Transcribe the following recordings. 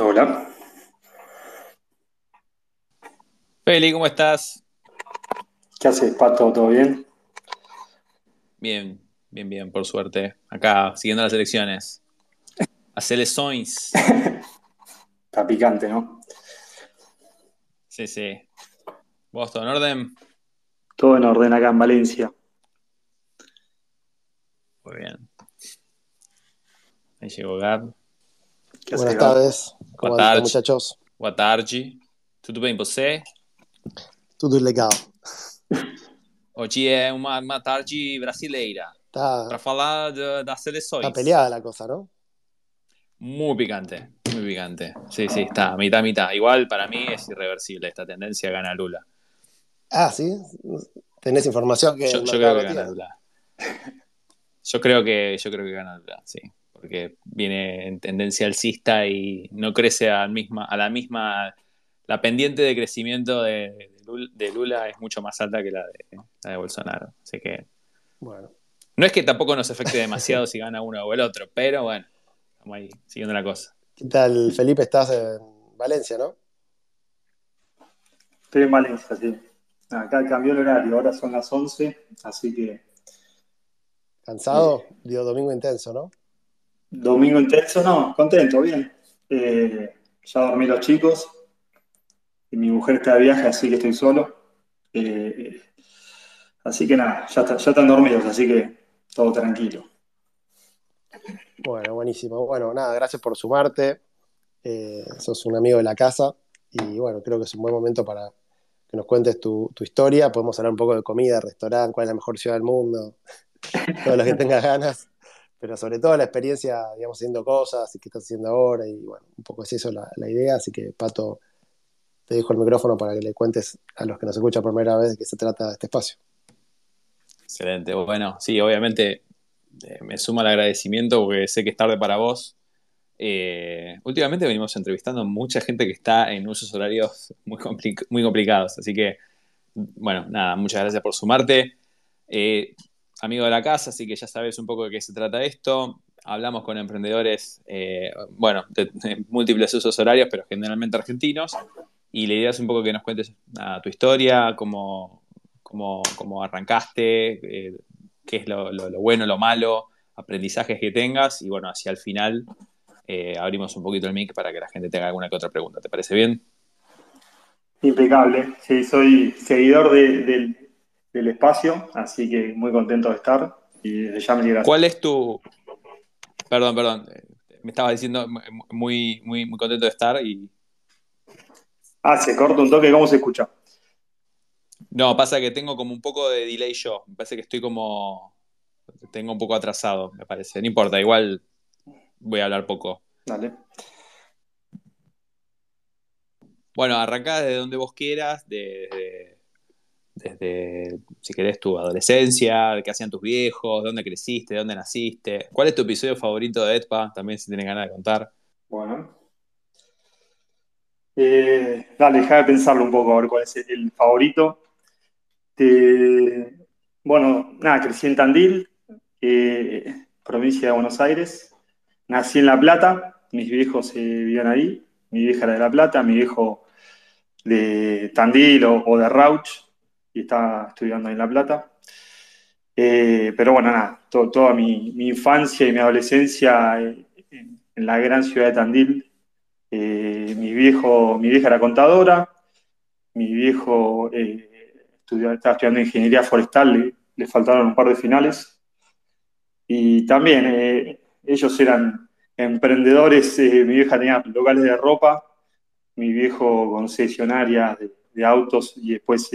Hola. Feli, ¿cómo estás? ¿Qué haces, Pato? ¿Todo bien? Bien, bien, bien, por suerte. Acá, siguiendo las elecciones. A elecciones. Está picante, ¿no? Sí, sí. ¿Vos todo en orden? Todo en orden acá en Valencia. Muy bien. Ahí llegó Gab. ¿Qué Buenas tardes, ¿cómo Boa tarde. muchachos? Boa tarde. Tudo bem você? Tudo legal. Hoje é uma, uma tarde brasileira para Está, falar de- das seleções. está peleada la cosa, ¿no? Muy picante, muy picante. Sí, sí, está mitad, mitad. Igual para mí es irreversible esta tendencia, gana Lula. Ah, sí. Tenés información que Yo, creo que no gana tiene. Lula. Yo creo que, yo creo que gana Lula, sí. Porque viene en tendencia alcista y no crece a, misma, a la misma. La pendiente de crecimiento de, de Lula, de Lula es mucho más alta que la de, la de Bolsonaro. Así que Bueno, no es que tampoco nos afecte demasiado si gana uno o el otro, pero bueno, estamos ahí siguiendo la cosa. ¿qué tal, Felipe? Estás en Valencia, ¿no? Estoy en Valencia, sí. Acá cambió el horario, ahora son las 11, así que ¿Cansado? Dio domingo intenso, ¿no? Domingo intenso, no, contento, bien. Eh, ya dormí los chicos y mi mujer está de viaje, así que estoy solo. Eh, así que nada, ya, está- ya están dormidos, así que todo tranquilo. Bueno, buenísimo. Bueno, nada, gracias por sumarte. Eh, sos un amigo de la casa y bueno, creo que es un buen momento para que nos cuentes tu, tu historia. Podemos hablar un poco de comida, restaurante, cuál es la mejor ciudad del mundo, todo lo que tengas ganas, pero sobre todo la experiencia, digamos, haciendo cosas y qué estás haciendo ahora y bueno, un poco es eso la, idea. Así que, Pato, te dejo el micrófono para que le cuentes a los que nos escuchan por primera vez de qué se trata este espacio. Excelente. Bueno, sí, obviamente eh, me sumo al agradecimiento porque sé que es tarde para vos. Eh, últimamente venimos entrevistando mucha gente que está en usos horarios muy, muy complicados. Así que, bueno, nada, muchas gracias por sumarte. Eh, amigo de la casa, así que ya sabes un poco de qué se trata esto. Hablamos con emprendedores, eh, bueno, de, múltiples usos horarios, pero generalmente argentinos. Y la idea es un poco que nos cuentes nada, tu historia, cómo, cómo, cómo arrancaste, eh, qué es lo, bueno, lo malo, aprendizajes que tengas. Y bueno, hacia el final eh, abrimos un poquito el mic para que la gente tenga alguna que otra pregunta. ¿Te parece bien? Impecable, sí, soy seguidor de- del espacio, así que muy contento de estar y desde ya gracias. ¿Cuál es tu... Perdón, perdón. Me estabas diciendo muy, muy, muy contento de estar y... Ah, se corta un toque, ¿cómo se escucha? No, pasa que tengo como un poco de delay yo. Me parece que estoy como... Tengo un poco atrasado, me parece. No importa, igual voy a hablar poco. Dale. Bueno, arrancá desde donde vos quieras, desde, desde, si querés, tu adolescencia, qué hacían tus viejos, dónde creciste, dónde naciste. ¿Cuál es tu episodio favorito de EDPA? También si tienes ganas de contar. Bueno. Eh, dale, deja de pensarlo un poco, a ver cuál es el favorito. Bueno, nada, crecí en Tandil, eh, provincia de Buenos Aires. Nací en La Plata, mis viejos eh, vivían ahí. Mi vieja era de La Plata, mi viejo de Tandil o de Rauch, y estaba estudiando en La Plata. Eh, pero bueno, nada, to- toda mi, mi infancia y mi adolescencia eh, en, la gran ciudad de Tandil. Eh, mi viejo, mi vieja era contadora, mi viejo eh, estaba estudiando ingeniería forestal, le, faltaron un par de finales. Y también ellos eran emprendedores, mi vieja tenía locales de ropa, mi viejo concesionaria de, de autos y después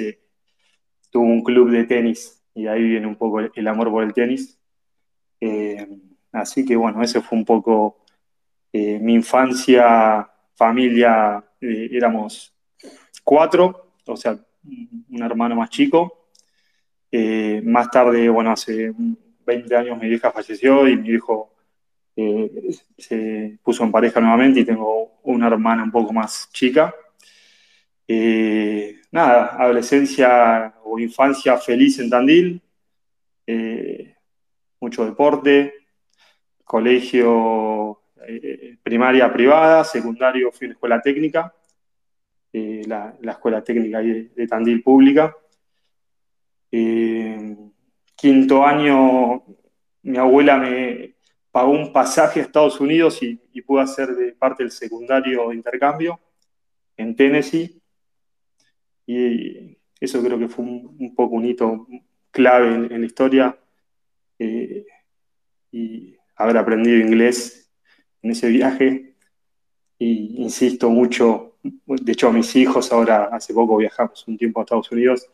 tuvo un club de tenis y ahí viene un poco el, amor por el tenis. Eh, así que bueno, ese fue un poco eh, mi infancia, familia, eh, éramos cuatro, o sea, un hermano más chico. Más tarde, bueno, hace 20 años mi vieja falleció y mi hijo eh, se puso en pareja nuevamente y tengo una hermana un poco más chica. Eh, nada, adolescencia o infancia feliz en Tandil, eh, mucho deporte, colegio eh, primaria privada, secundario fui a una escuela técnica, la, escuela técnica de, Tandil pública. quinto año, mi abuela me pagó un pasaje a Estados Unidos y, pude hacer de parte del secundario de intercambio en Tennessee. Y eso creo que fue un, poco un hito clave en, la historia. y haber aprendido inglés en ese viaje. Y insisto mucho, de hecho a mis hijos ahora hace poco viajamos un tiempo a Estados Unidos.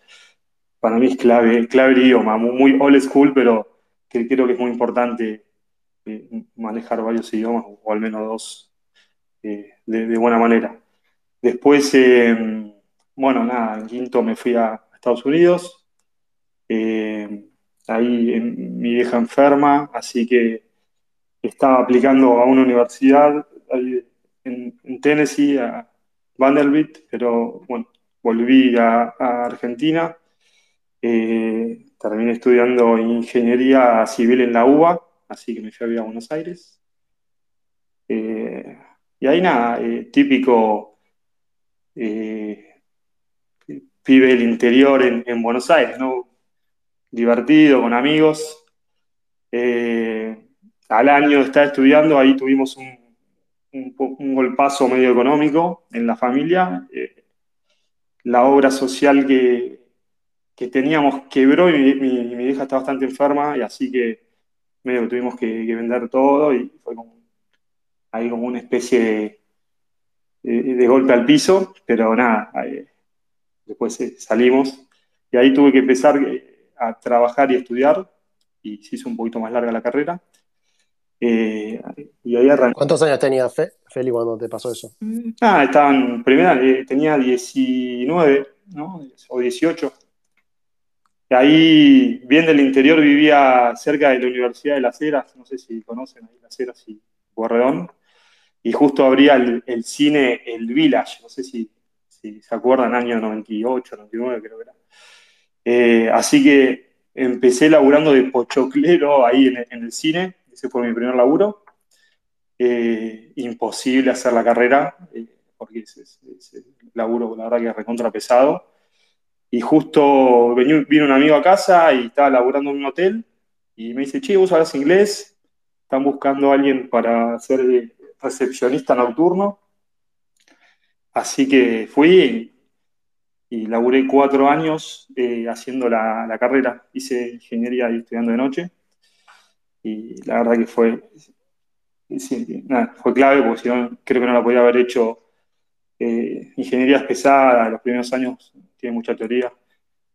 Para mí es clave, clave el idioma, muy old school, pero creo que es muy importante eh, manejar varios idiomas, o al menos dos, eh, de, buena manera. Después, eh, bueno, nada, en quinto me fui a Estados Unidos. ahí mi vieja enferma, así que estaba aplicando a una universidad en, Tennessee, a Vanderbilt, pero bueno, volví a, Argentina. Eh, terminé estudiando ingeniería civil en la UBA, así que me fui a Buenos Aires. Eh, y ahí nada, eh, típico pibe del interior en, Buenos Aires, ¿no? Divertido, con amigos al año de estar estudiando, ahí tuvimos un, un, golpazo medio económico en la familia. Eh, la obra social que, que teníamos quebró y mi, hija está bastante enferma y así que medio que tuvimos que, vender todo y fue como, ahí como una especie de, golpe al piso, pero nada, después eh, salimos y ahí tuve que empezar eh, a trabajar y estudiar y se hizo un poquito más larga la carrera. Eh, y ahí ¿Cuántos años tenía Fe, Feli cuando te pasó eso? Ah, estaba en primera, eh, tenía 19, ¿no? O 18. Y ahí, bien del interior, vivía cerca de la Universidad de Las Heras, no sé si conocen ahí Las Heras y Guarredón, y justo abría el, cine El Village, no sé si, se acuerdan, año 98, 99 creo que era. Eh, así que empecé laburando de pochoclero ahí en el cine, ese fue mi primer laburo. Eh, imposible hacer la carrera, eh, porque ese, laburo, la verdad, que es recontra pesado. Y justo vino, un amigo a casa y estaba laburando en un hotel y me dice, che, vos hablas inglés, están buscando a alguien para ser recepcionista nocturno. Así que fui y, laburé cuatro años eh, haciendo la, carrera. Hice ingeniería y estudiando de noche y la verdad que fue, fue clave porque si no, creo que no la podía haber hecho. Eh, ingenierías pesadas, los primeros años tiene mucha teoría.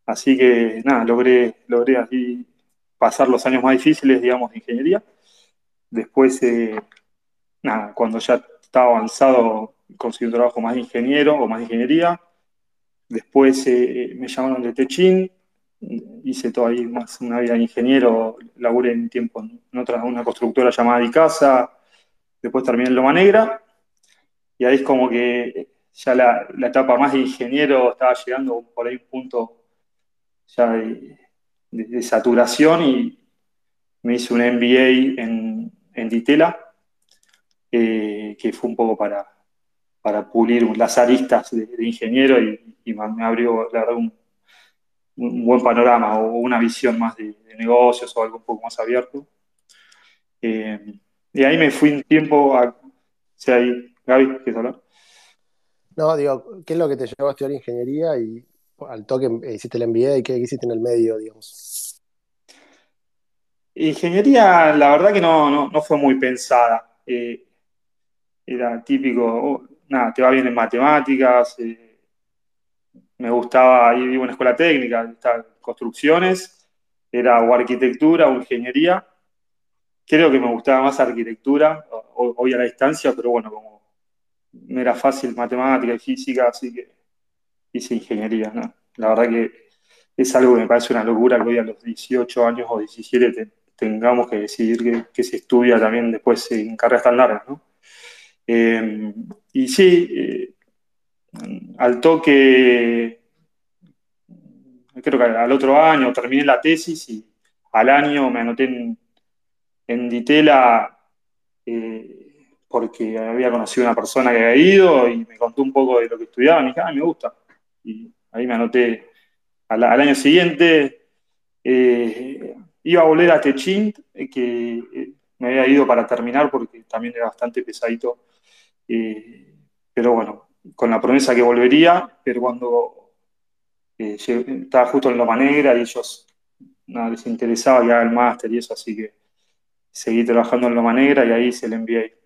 Así que nada, logré, logré así pasar los años más difíciles, digamos, de ingeniería. Después, eh, nada, cuando ya estaba avanzado, conseguí un trabajo más de ingeniero o más de ingeniería. Después eh, me llamaron de Techin, hice todo ahí más una vida de ingeniero, laburé en tiempo en otra, una constructora llamada Dicasa, después terminé en Loma Negra, y ahí es como que ya la, etapa más de ingeniero estaba llegando por ahí un punto ya de, saturación y me hice un MBA en, en Ditela, eh, que fue un poco para, para pulir las aristas de, ingeniero y, y, me abrió, la verdad, un, un buen panorama o una visión más de, negocios o algo un poco más abierto. Eh, y ahí me fui un tiempo a... O ahí, Gaby, ¿quieres hablar? No, digo, ¿qué es lo que te llevó a estudiar ingeniería y al toque hiciste el MBA y qué hiciste en el medio, digamos? Ingeniería, la verdad que no, no, fue muy pensada. Eh, era típico, oh, nada, te va bien en matemáticas, eh, me gustaba, ahí vivo en escuela técnica, construcciones, era o arquitectura o ingeniería. Creo que me gustaba más arquitectura, hoy a la distancia, pero bueno, como me era fácil matemática y física, así que hice ingeniería, La verdad que es algo que me parece una locura que hoy a los 18 años o 17 tengamos que decidir que, se estudia también después en carreras tan largas, ¿no? Eh, y sí, eh, al toque, creo que al otro año terminé la tesis y al año me anoté en, Ditela eh, porque había conocido a una persona que había ido y me contó un poco de lo que estudiaba y dije, ah, me gusta. Y ahí me anoté al, año siguiente. Eh, iba a volver a Techint, que me había ido para terminar porque también era bastante pesadito. Eh, pero bueno, con la promesa que volvería, pero cuando estaba justo en Loma Negra y ellos nada, les interesaba que haga el máster y eso, así que seguí trabajando en Loma Negra y ahí se le envié.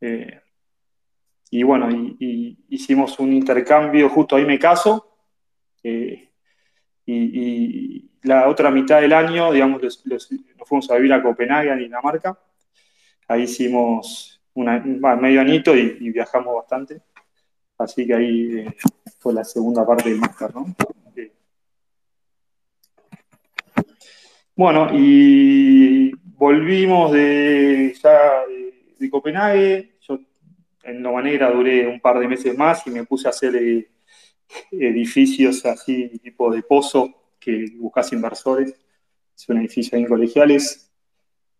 Eh, y bueno, y, hicimos un intercambio, justo ahí me caso, eh, y, la otra mitad del año, digamos, nos fuimos a vivir a Copenhague, a Dinamarca. Ahí hicimos una, medio añito y, viajamos bastante. Así que ahí eh, fue la segunda parte del máster, ¿no? bueno, y volvimos de, ya de, Copenhague. Yo en Nova Negra duré un par de meses más y me puse a hacer eh, edificios así, tipo de pozo, que buscas inversores. Es un edificio en colegiales,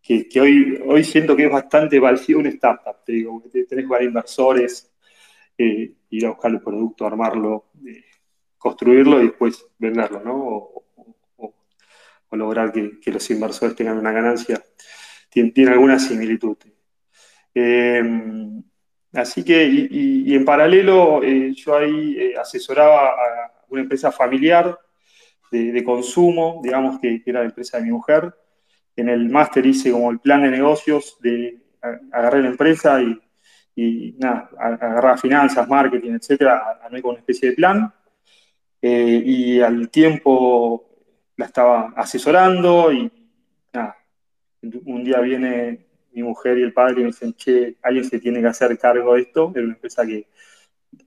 que, hoy, hoy siento que es bastante parecido a una startup, te digo, tenés que buscar inversores, eh, ir a buscar el producto, armarlo, eh, construirlo y después venderlo, ¿no? O, lograr que, los inversores tengan una ganancia tiene, alguna similitud. Eh, así que, y, en paralelo, eh, yo ahí asesoraba a una empresa familiar de, consumo, digamos que, era la empresa de mi mujer. En el máster hice como el plan de negocios, de agarrar la empresa y, y nada, agarrar finanzas, marketing, etcétera, armé con una especie de plan. y al tiempo la estaba asesorando y nada, un día viene mi mujer y el padre y me dicen, che, alguien se tiene que hacer cargo de esto. Era una empresa que,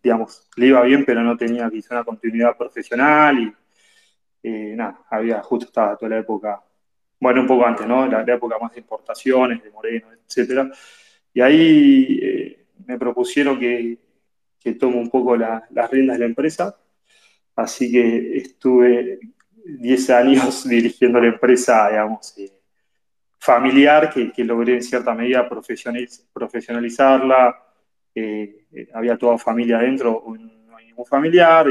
digamos, le iba bien, pero no tenía quizá una continuidad profesional y eh, nada, había, justo estaba toda la época, bueno, un poco antes, ¿no? La, época más de importaciones, de Moreno, etcétera. Y ahí eh, me propusieron que, que tome un poco las riendas de la empresa. Así que estuve 10 años dirigiendo la empresa, digamos, eh, familiar, que, logré en cierta medida profesionalizarla. Eh, eh, había toda familia adentro, no hay ningún familiar,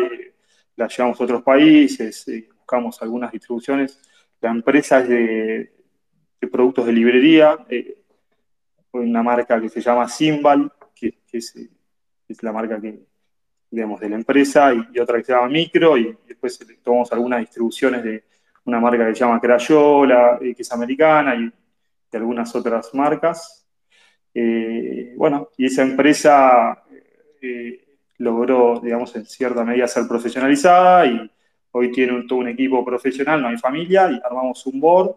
la llevamos a otros países, buscamos algunas distribuciones. La empresa es de, productos de librería, una marca que se llama Simbal, que, es, es la marca que, digamos, de la empresa y, otra que se llama Micro y después tomamos algunas distribuciones de una marca que se llama Crayola, eh, que es americana y de algunas otras marcas. Eh, bueno, y esa empresa eh, logró, digamos, en cierta medida ser profesionalizada y hoy tiene todo un equipo profesional, no hay familia, y armamos un board,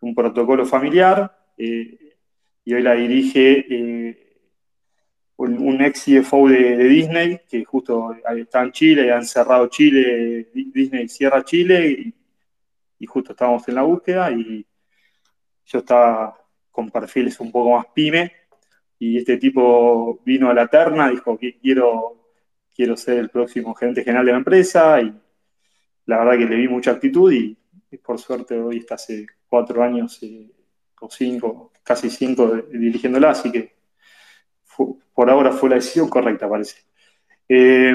un protocolo familiar, y hoy la dirige un, ex CFO de, Disney, que justo está en Chile, han cerrado Chile, Disney cierra Chile, y, justo estábamos en la búsqueda, y yo estaba con perfiles un poco más pyme, y este tipo vino a la terna, dijo que quiero, quiero ser el próximo gerente general de la empresa, y la verdad que le vi mucha actitud, y, por suerte hoy está hace cuatro años eh, o cinco, casi cinco dirigiéndola, así que por ahora fue la decisión correcta, parece. Eh,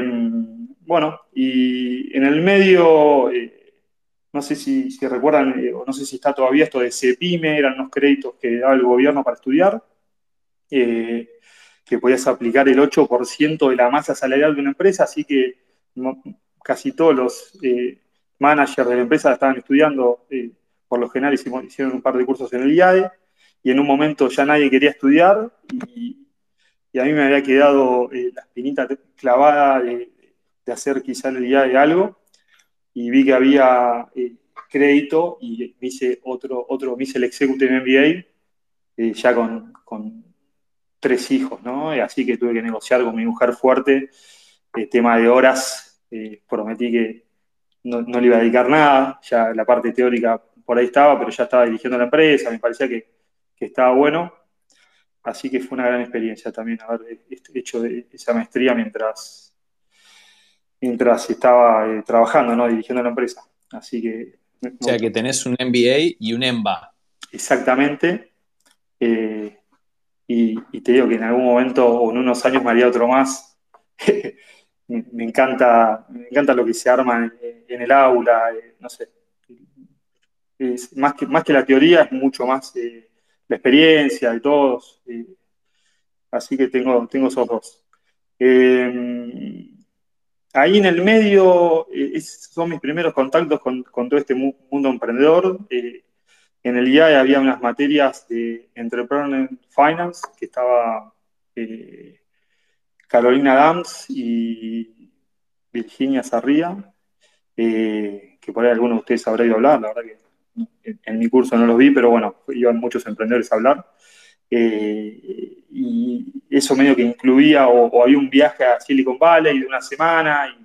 bueno, y en el medio, eh, no sé si, recuerdan, eh, o no sé si está todavía esto de CEPIME, eran unos créditos que daba el gobierno para estudiar, que podías aplicar el 8% de la masa salarial de una empresa, así que casi todos los managers de la empresa estaban estudiando, por lo general hicieron un par de cursos en el IADE, y en un momento ya nadie quería estudiar, y, a mí me había quedado eh, la espinita clavada de, hacer quizá el día de algo, y vi que había eh, crédito y me hice otro, otro, hice el Executive MBA eh, ya con, tres hijos, ¿no? así que tuve que negociar con mi mujer fuerte, el tema de horas, prometí que no, le iba a dedicar nada, ya la parte teórica por ahí estaba, pero ya estaba dirigiendo la empresa, me parecía que, que estaba bueno, Así que fue una gran experiencia también haber hecho esa maestría mientras, mientras estaba eh, trabajando, ¿no? dirigiendo la empresa. Así que. O sea, que tenés un MBA y un EMBA. Exactamente. Eh, y, te digo que en algún momento o en unos años me haría otro más. me, encanta, me encanta lo que se arma en, el aula, eh, no sé. más, que, más que la teoría, es mucho más eh, la experiencia de todos. Eh, así que tengo, tengo esos dos. ahí en el medio son mis primeros contactos con, todo este mundo emprendedor. En el IAE había unas materias de Entrepreneur Finance que estaba Carolina Dams y Virginia Sarría, eh, que por ahí algunos de ustedes habrá ido a hablar, la verdad que en, mi curso no los vi, pero bueno, iban muchos emprendedores a hablar. Eh, y eso medio que incluía, o, había un viaje a Silicon Valley de una semana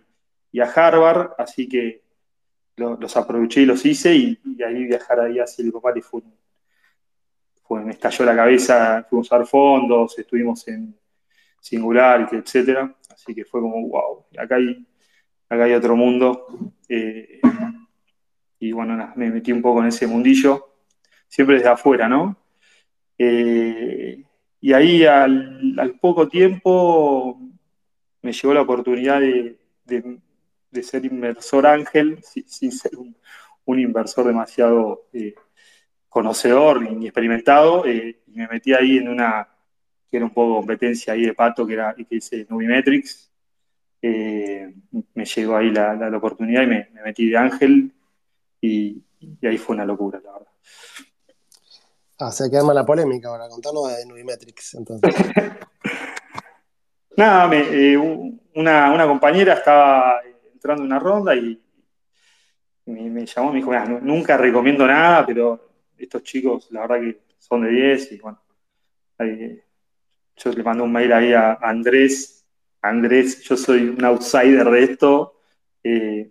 y a Harvard, así que los aproveché y los hice y, ahí viajar ahí a Silicon Valley fue, fue, me estalló la cabeza, fuimos a dar fondos, estuvimos en Singular, etcétera, así que fue como, wow, acá hay, acá hay otro mundo. Eh, y bueno, me metí un poco en ese mundillo, siempre desde afuera, ¿no? Eh, y ahí al, poco tiempo me llegó la oportunidad de de ser inversor ángel sin, ser un, inversor demasiado eh, conocedor ni experimentado, y me metí ahí en una que era un poco competencia ahí de pato, que era que dice Nubimetrics. Eh, me llegó ahí la, oportunidad y me, metí de ángel y, ahí fue una locura, la verdad. Ah, se queda la polémica ahora, contanos de Nubimetrics, entonces. Nada, una, una, compañera estaba entrando en una ronda y me, llamó, me dijo, nunca recomiendo nada, pero estos chicos, la verdad que son de 10 y bueno, yo le mando un mail ahí a Andrés, Andrés, yo soy un outsider de esto, eh,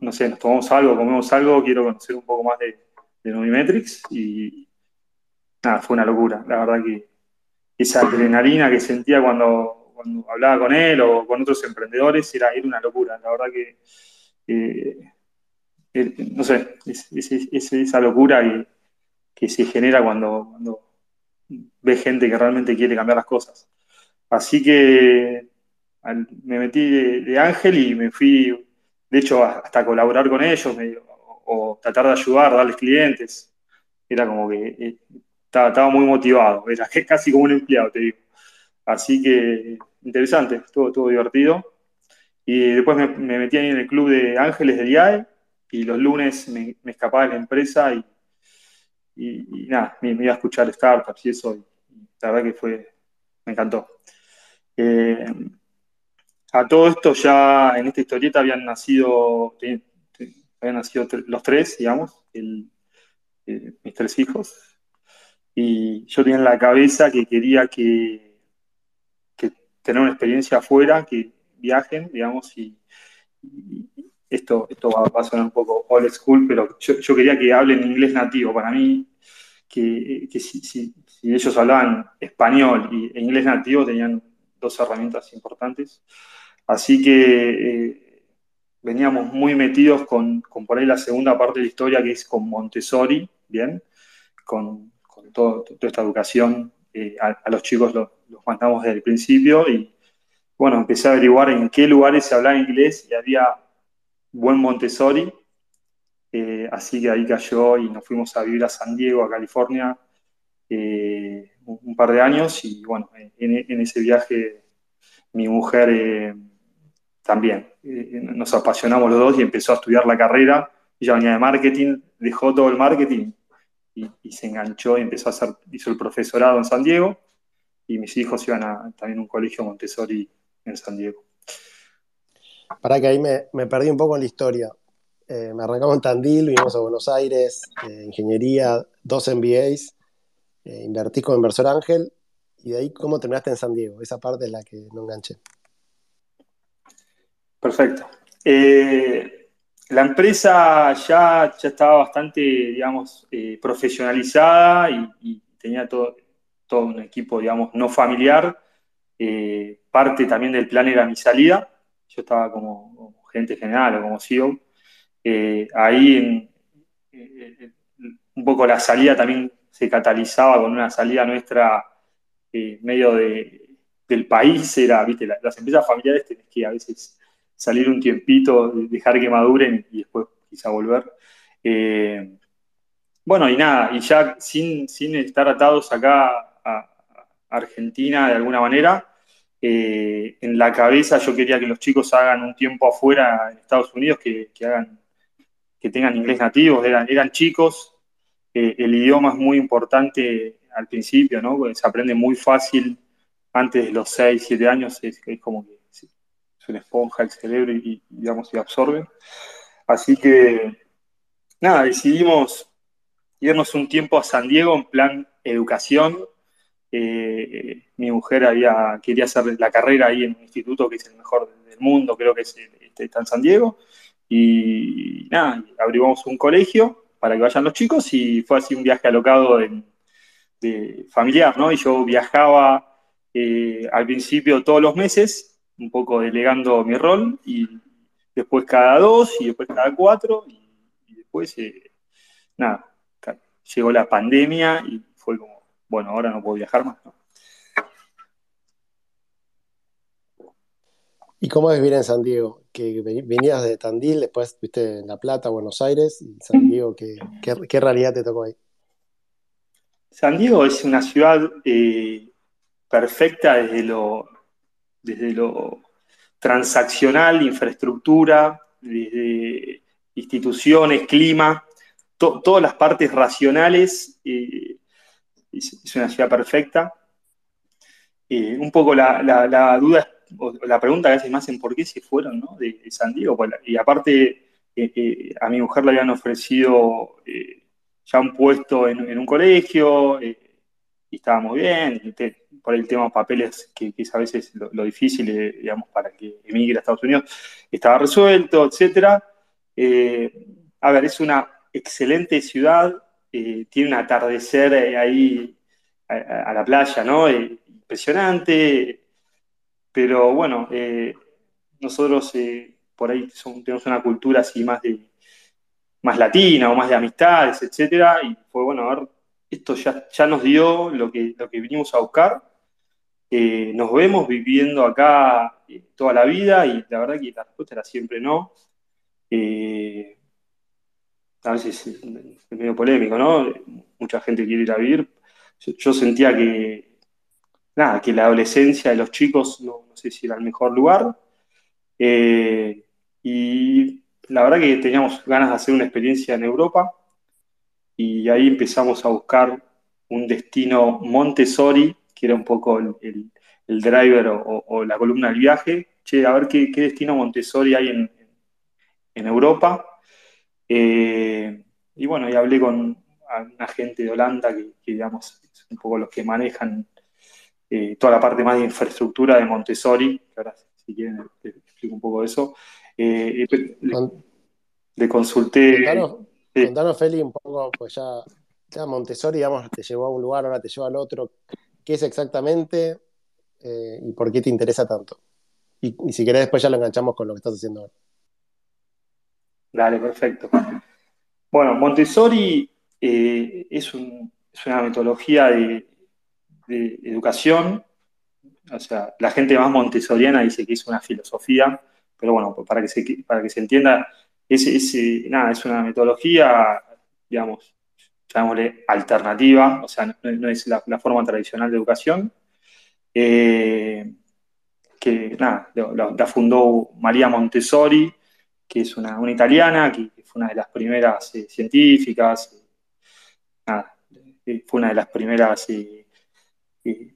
no sé, nos tomamos algo, comemos algo, quiero conocer un poco más de, de y nada, fue una locura, la verdad que esa adrenalina que sentía cuando cuando hablaba con él o con otros emprendedores, era, era una locura. La verdad que, eh, no sé, es, esa locura que, se genera cuando ve gente que realmente quiere cambiar las cosas. Así que me metí de, ángel y me fui, de hecho, hasta colaborar con ellos o, tratar de ayudar, darles clientes. Era como que eh, estaba, estaba, muy motivado, era casi como un empleado, te digo. Así que interesante, estuvo, divertido. Y después me, metí en el club de Ángeles del IAE y los lunes me, escapaba de la empresa y, y, nada, me, iba a escuchar startups y eso. Y, la verdad que fue, me encantó. Eh, a todo esto ya en esta historieta habían nacido, habían nacido los tres, digamos, mis tres hijos. Y yo tenía en la cabeza que quería que tener una experiencia afuera, que viajen, digamos, y, esto, esto va, a sonar un poco old school, pero yo, quería que hablen inglés nativo. Para mí, que, si, ellos hablaban español e inglés nativo, tenían dos herramientas importantes. Así que eh, veníamos muy metidos con, con, por ahí la segunda parte de la historia, que es con Montessori, ¿bien? Con, toda esta educación eh, a, los chicos los, mandamos desde el principio y bueno, empecé a averiguar en qué lugares se hablaba inglés y había buen Montessori, eh, así que ahí cayó y nos fuimos a vivir a San Diego, a California, eh, un, par de años y bueno, en, ese viaje mi mujer también, nos apasionamos los dos y empezó a estudiar la carrera, ella venía de marketing, dejó todo el marketing y, se enganchó y empezó a hacer, hizo el profesorado en San Diego y mis hijos iban a también a un colegio Montessori en San Diego. Para que ahí me, perdí un poco en la historia. Eh, me arrancamos en Tandil, vinimos a Buenos Aires, eh, ingeniería, dos MBAs, eh, invertí con Inversor Ángel y de ahí cómo terminaste en San Diego. Esa parte es la que no enganché. Perfecto. Eh, la empresa ya, ya estaba bastante, digamos, profesionalizada y, tenía todo, todo un equipo, digamos, no familiar. Parte también del plan era mi salida. Yo estaba como, gerente general o como CEO. Eh, ahí un poco la salida también se catalizaba con una salida nuestra medio del país, era, viste, las empresas familiares tenés que a veces salir un tiempito, dejar que maduren y después quizá volver. bueno, y nada, y ya sin, sin estar atados acá a, Argentina de alguna manera, en la cabeza yo quería que los chicos hagan un tiempo afuera en Estados Unidos, que, hagan, que tengan inglés nativo, eran, eran chicos, el idioma es muy importante al principio, ¿no? se aprende muy fácil antes de los 6, 7 años, es, como que es una esponja el cerebro y, digamos, se absorbe. Así que, nada, decidimos irnos un tiempo a San Diego en plan educación. Eh, mi mujer había, quería hacer la carrera ahí en un instituto que es el mejor del mundo, creo que es, este, está en San Diego. Y nada, abrimos un colegio para que vayan los chicos y fue así un viaje alocado de familiar, ¿no? Y yo viajaba eh, al principio todos los meses, un poco delegando mi rol, y después cada dos, y después cada cuatro, y, después, eh, nada, llegó la pandemia y fue como, bueno, ahora no puedo viajar más, ¿Y cómo es vivir en San Diego? Que venías de Tandil, después fuiste en La Plata, Buenos Aires, y San Diego, ¿qué, qué, realidad te tocó ahí? San Diego es una ciudad eh, perfecta desde lo, desde lo transaccional, infraestructura, desde instituciones, clima, todas las partes racionales. Eh, es, una ciudad perfecta. Eh, un poco la, la, duda, o la pregunta que hace más en por qué se fueron ¿no? de, San Diego. Pues, y aparte, a mi mujer le habían ofrecido ya un puesto en, un colegio, y estábamos bien, por el tema de papeles, que, es a veces lo, difícil, eh, digamos, para que emigre a Estados Unidos, estaba resuelto, etc. Eh, a ver, es una excelente ciudad, eh, tiene un atardecer ahí a, la playa, ¿no? impresionante, pero bueno, nosotros por ahí tenemos una cultura así más de más latina o más de amistades, etcétera, y fue bueno, a ver, esto ya, ya nos dio lo que, lo que vinimos a buscar, eh, nos vemos viviendo acá eh, toda la vida y la verdad que la respuesta era siempre no. Eh, a veces es medio polémico, ¿no? Mucha gente quiere ir a vivir. Yo, sentía que, nada, que la adolescencia de los chicos no, sé si era el mejor lugar. y la verdad que teníamos ganas de hacer una experiencia en Europa y ahí empezamos a buscar un destino Montessori que era un poco el, driver o, la columna del viaje. Che, a ver qué, destino Montessori hay en, Europa. Eh, y bueno, y hablé con una gente de Holanda que, digamos, es un poco los que manejan eh, toda la parte más de infraestructura de Montessori, ahora si quieren te explico un poco de eso. Eh, le, consulté... Contanos, Feli, un poco, pues ya, ya Montessori, digamos, te llevó a un lugar, ahora te llevó al otro qué es exactamente eh, y por qué te interesa tanto. Y, si querés, después ya lo enganchamos con lo que estás haciendo ahora. Dale, perfecto. Bueno, Montessori eh, es, una metodología de, educación. O sea, la gente más montessoriana dice que es una filosofía, pero bueno, para que se, para que se entienda, es, es, eh, nada, es una metodología, digamos, llamémosle alternativa, o sea, no, es la, forma tradicional de educación, eh, que nada, la, fundó María Montessori, que es una, italiana, que, fue una de las primeras eh, científicas, eh, fue una de las primeras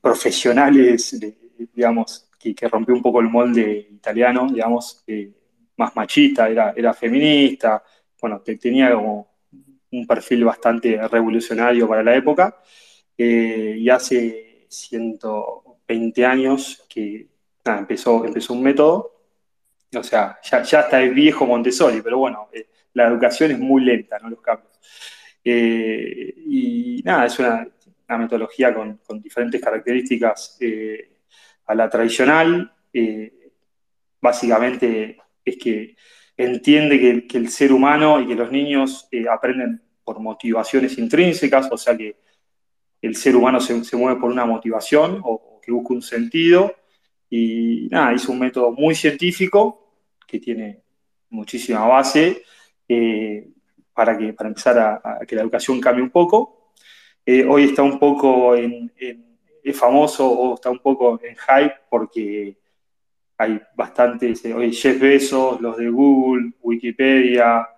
profesionales, digamos, que, rompió un poco el molde italiano, digamos, más machista, era, era feminista, bueno, tenía como un perfil bastante revolucionario para la época, eh, y hace 120 años que empezó, empezó un método, o sea, ya, ya está el viejo Montessori, pero bueno, eh, la educación es muy lenta, ¿no? Los cambios. Eh, y nada, es una, metodología con, diferentes características a la tradicional. básicamente es que entiende que, el ser humano y que los niños eh, aprenden por motivaciones intrínsecas, o sea que el ser humano se, mueve por una motivación o, que busca un sentido. Y nada, hizo un método muy científico que tiene muchísima base eh, para, que, para empezar a, que la educación cambie un poco. Eh, hoy está un poco en, es famoso o está un poco en hype porque hay bastantes, eh, hoy Jeff Bezos, los de Google, Wikipedia,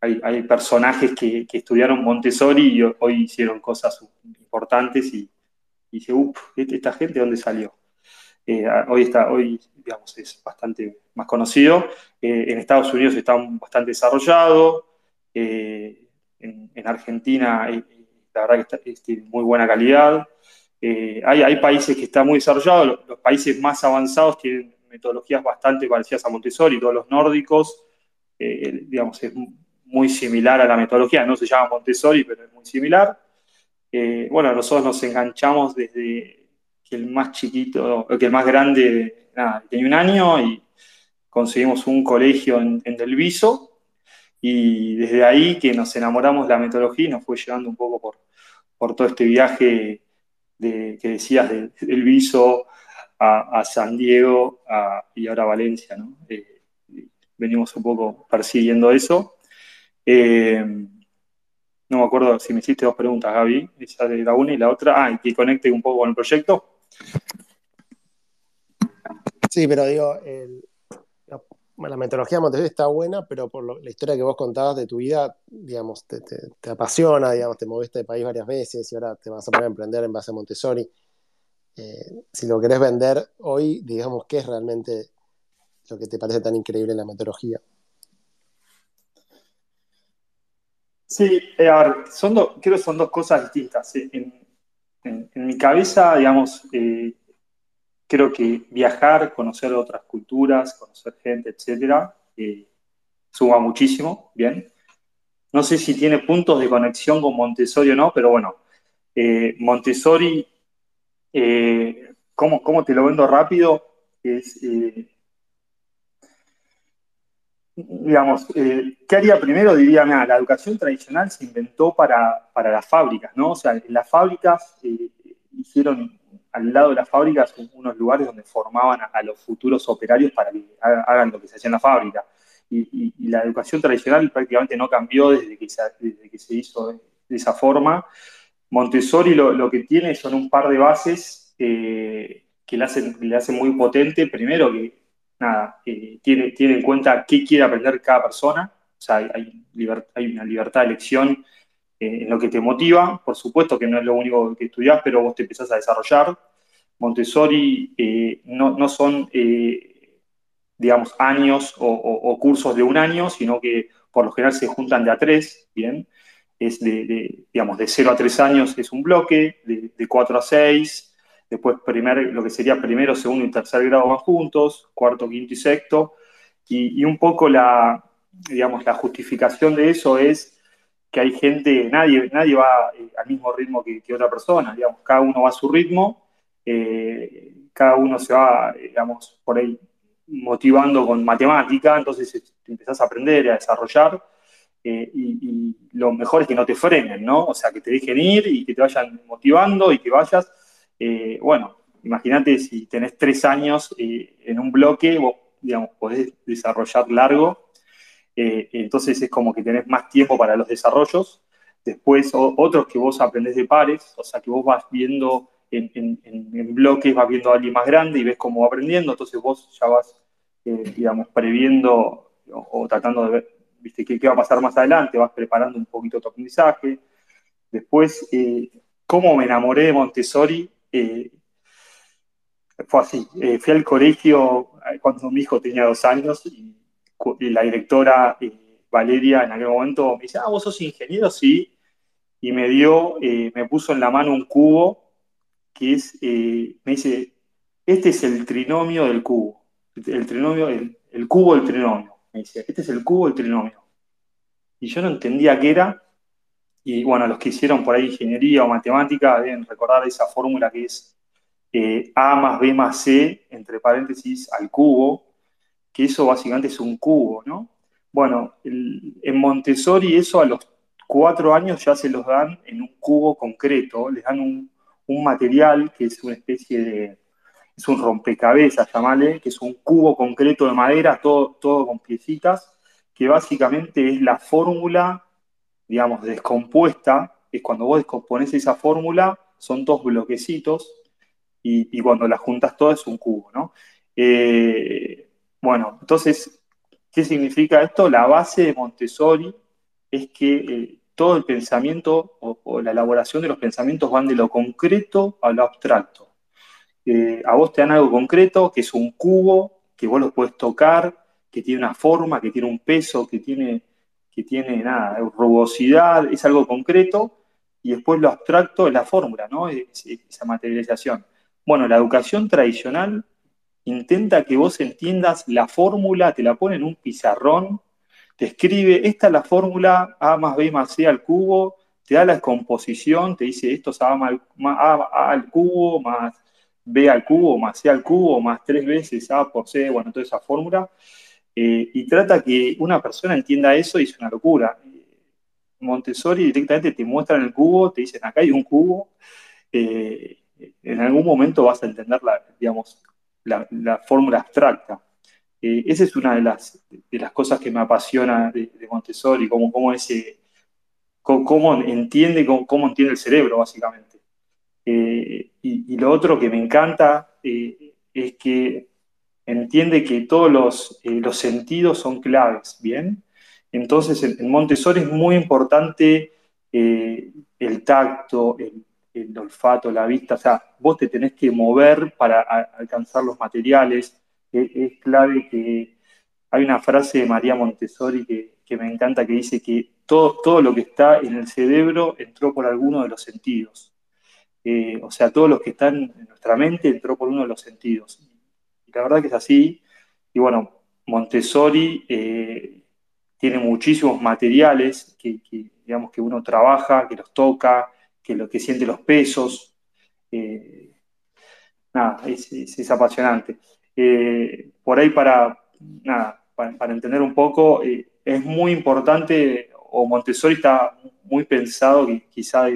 hay, personajes que, estudiaron Montessori y hoy hicieron cosas importantes y, dice, uff, ¿esta gente dónde salió? Eh, hoy está, hoy, es bastante más conocido. Eh, en Estados Unidos está bastante desarrollado. Eh, en, Argentina, la verdad que está, muy buena calidad. Hay, países que están muy desarrollados. Los, países más avanzados tienen metodologías bastante parecidas a Montessori. Todos los nórdicos, digamos, es muy similar a la metodología, no se llama Montessori, pero es muy similar. Bueno, nosotros nos enganchamos desde el más chiquito, que el más grande tenía un año y conseguimos un colegio en, Del Viso y desde ahí que nos enamoramos de la metodología y nos fue llevando un poco por, por todo este viaje de, que decías del Viso a, San Diego y ahora a Valencia, ¿no? Eh, venimos un poco persiguiendo eso. Eh, no me acuerdo si me hiciste dos preguntas, Gaby, esa de la una y la otra, ah, y que conecte un poco con el proyecto. Sí, pero digo, la, metodología de Montessori está buena, pero por la historia que vos contabas de tu vida, digamos, te, apasiona, digamos, te moviste de país varias veces y ahora te vas a poner emprender en base a Montessori. Eh, si lo querés vender hoy, digamos, ¿qué es realmente lo que te parece tan increíble en la metodología? Sí, eh, a ver, son creo que son dos cosas distintas. En, mi cabeza, digamos, eh, creo que viajar, conocer otras culturas, conocer gente, etcétera, eh, suma muchísimo, ¿bien? No sé si tiene puntos de conexión con Montessori o no, pero bueno, Montessori, ¿cómo, ¿cómo, te lo vendo rápido? Es digamos, eh, ¿qué haría primero? Diría, mira, la educación tradicional se inventó para, las fábricas, ¿no? O sea, las fábricas eh, hicieron al lado de las fábricas unos lugares donde formaban a, los futuros operarios para que hagan lo que se hacía en la fábrica. Y, la educación tradicional prácticamente no cambió desde que se, desde que se hizo de, esa forma. Montessori lo, que tiene son un par de bases eh, que le hacen, le hacen muy potente. Primero, que nada, eh, tiene, tiene en cuenta qué quiere aprender cada persona, o sea, hay, hay una libertad de elección eh, en lo que te motiva, por supuesto que no es lo único que estudias, pero vos te empezás a desarrollar. Montessori eh, no, son, digamos, años o, cursos de un año, sino que por lo general se juntan de a tres, ¿bien? Es de, digamos, de 0 a 3 años es un bloque, de, de 4 a 6, después primer, lo que sería primero, segundo y tercer grado van juntos, cuarto, quinto y sexto, y, un poco la, digamos, la justificación de eso es que hay gente, nadie, nadie va eh, al mismo ritmo que, otra persona, digamos, cada uno va a su ritmo, eh, cada uno se va, digamos, por ahí motivando con matemática, entonces empezás a aprender, a desarrollar, eh, y, y, lo mejor es que no te frenen, ¿no? O sea, que te dejen ir y que te vayan motivando y que vayas eh, bueno, imagínate si tenés tres años eh, en un bloque, vos, digamos, podés desarrollar largo, eh, entonces es como que tenés más tiempo para los desarrollos. Después, otros que vos aprendés de pares, o sea, que vos vas viendo en, bloques, vas viendo a alguien más grande y ves cómo va aprendiendo, entonces vos ya vas, digamos, previendo o, tratando de ver, viste, qué, qué, va a pasar más adelante, vas preparando un poquito tu aprendizaje. Después, cómo me enamoré de Montessori eh, fue así. Eh, fui al colegio eh, cuando mi hijo tenía dos años y, la directora Valeria en aquel momento me dice, ah, vos sos ingeniero, sí. Y me dio, me puso en la mano un cubo que es, me dice, este es el trinomio del cubo. El trinomio, el cubo del trinomio. Me dice, este es el cubo del trinomio. Y yo no entendía qué era, y bueno, los que hicieron por ahí ingeniería o matemática deben recordar esa fórmula que es eh, A más B más C, entre paréntesis, al cubo, que eso básicamente es un cubo, ¿no? Bueno, en Montessori eso a los cuatro años ya se los dan en un cubo concreto, les dan un, material que es una especie de, es un rompecabezas, llamale, que es un cubo concreto de madera, todo, todo con piecitas, que básicamente es la fórmula, digamos, descompuesta, es cuando vos descompones esa fórmula, son dos bloquecitos, y, cuando las juntas todas es un cubo, ¿no? Eh, bueno, entonces, ¿qué significa esto? La base de Montessori es que eh, todo el pensamiento o, la elaboración de los pensamientos van de lo concreto a lo abstracto. Eh, a vos te dan algo concreto, que es un cubo, que vos lo puedes tocar, que tiene una forma, que tiene un peso, que tiene, que tiene nada, rugosidad, es algo concreto, y después lo abstracto es la fórmula, ¿no? esa materialización. Bueno, la educación tradicional intenta que vos entiendas la fórmula, te la pone en un pizarrón, te escribe, esta es la fórmula A más B más C al cubo, te da la descomposición, te dice esto es A, al cubo más B al cubo más C al cubo más tres veces A por C, bueno, toda esa fórmula, eh, y trata que una persona entienda eso y es una locura. Montessori directamente te muestran el cubo, te dicen acá hay un cubo, eh, en algún momento vas a entender la, digamos, la, fórmula abstracta. Eh, esa es una de las, de las cosas que me apasiona de, Montessori, cómo, cómo, ese, cómo, entiende, cómo, entiende el cerebro, básicamente. Eh, y, lo otro que me encanta eh, es que entiende que todos los, los, sentidos son claves, ¿bien? Entonces, en, Montessori es muy importante el tacto, el, olfato, la vista, o sea, vos te tenés que mover para alcanzar los materiales. Es, clave que hay una frase de María Montessori que, me encanta que dice que todo, todo, lo que está en el cerebro entró por alguno de los sentidos. Eh, o sea, todo lo que está en nuestra mente entró por uno de los sentidos. La verdad que es así. Y bueno, Montessori eh, tiene muchísimos materiales que, digamos, que uno trabaja, que los toca, que lo que siente los pesos. Eh, nada, es, apasionante. Eh, por ahí para, para, entender un poco, es muy importante, o Montessori está muy pensado que quizá